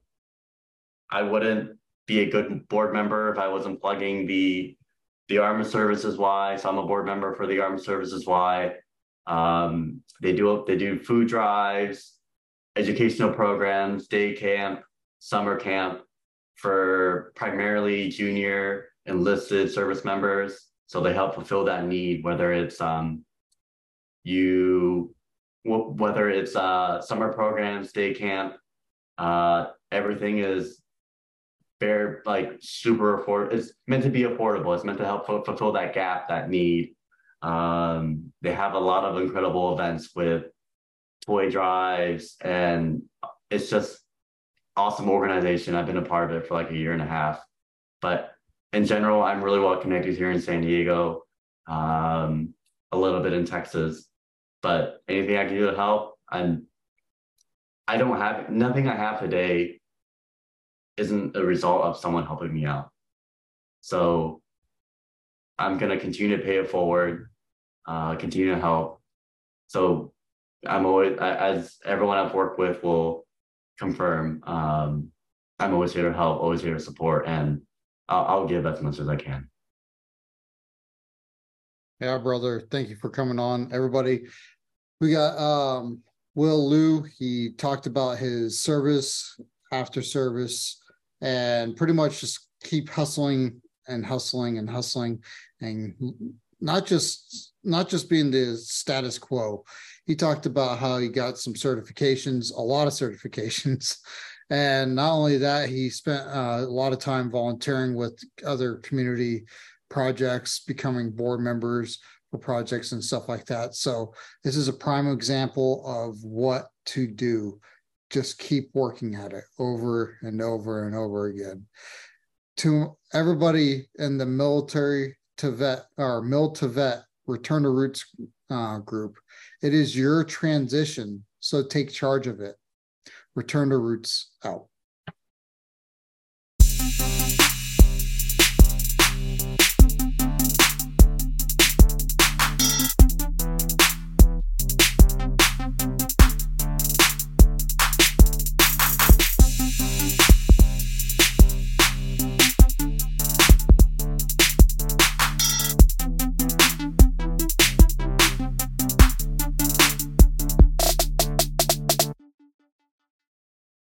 I wouldn't be a good board member if I wasn't plugging the the Armed Services Y. So I'm a board member for the Armed Services Y. Um, they do they do food drives. educational programs, day camp, summer camp for primarily junior enlisted service members. So they help fulfill that need, whether it's um, you, whether it's uh, summer programs, day camp, uh, everything is very like super afford. It's meant to be affordable. It's meant to help fulfill that gap, that need. Um, they have a lot of incredible events with toy drives, and it's just awesome organization. I've been a part of it for like a year and a half, but in general, I'm really well connected here in San Diego, um, a little bit in Texas, but anything I can do to help, I'm. I don't have nothing I have today isn't a result of someone helping me out. So I'm gonna continue to pay it forward, uh, continue to help. So I'm always, as everyone I've worked with will confirm, um, I'm always here to help, always here to support, and I'll, I'll give as much as I can. Yeah, brother. Thank you for coming on, everybody. We got um, Will Lu. He talked about his service, after service, and pretty much just keep hustling and hustling and hustling and not just not just being the status quo. He talked about how he got some certifications a lot of certifications. <laughs> And not only that he spent uh, a lot of time volunteering with other community projects becoming board members for projects and stuff like that. So this is a prime example of what to do just keep working at it over and over and over again. To everybody in the military to vet or mil to vet return to roots uh, group, it is your transition. So take charge of it. Return to roots out.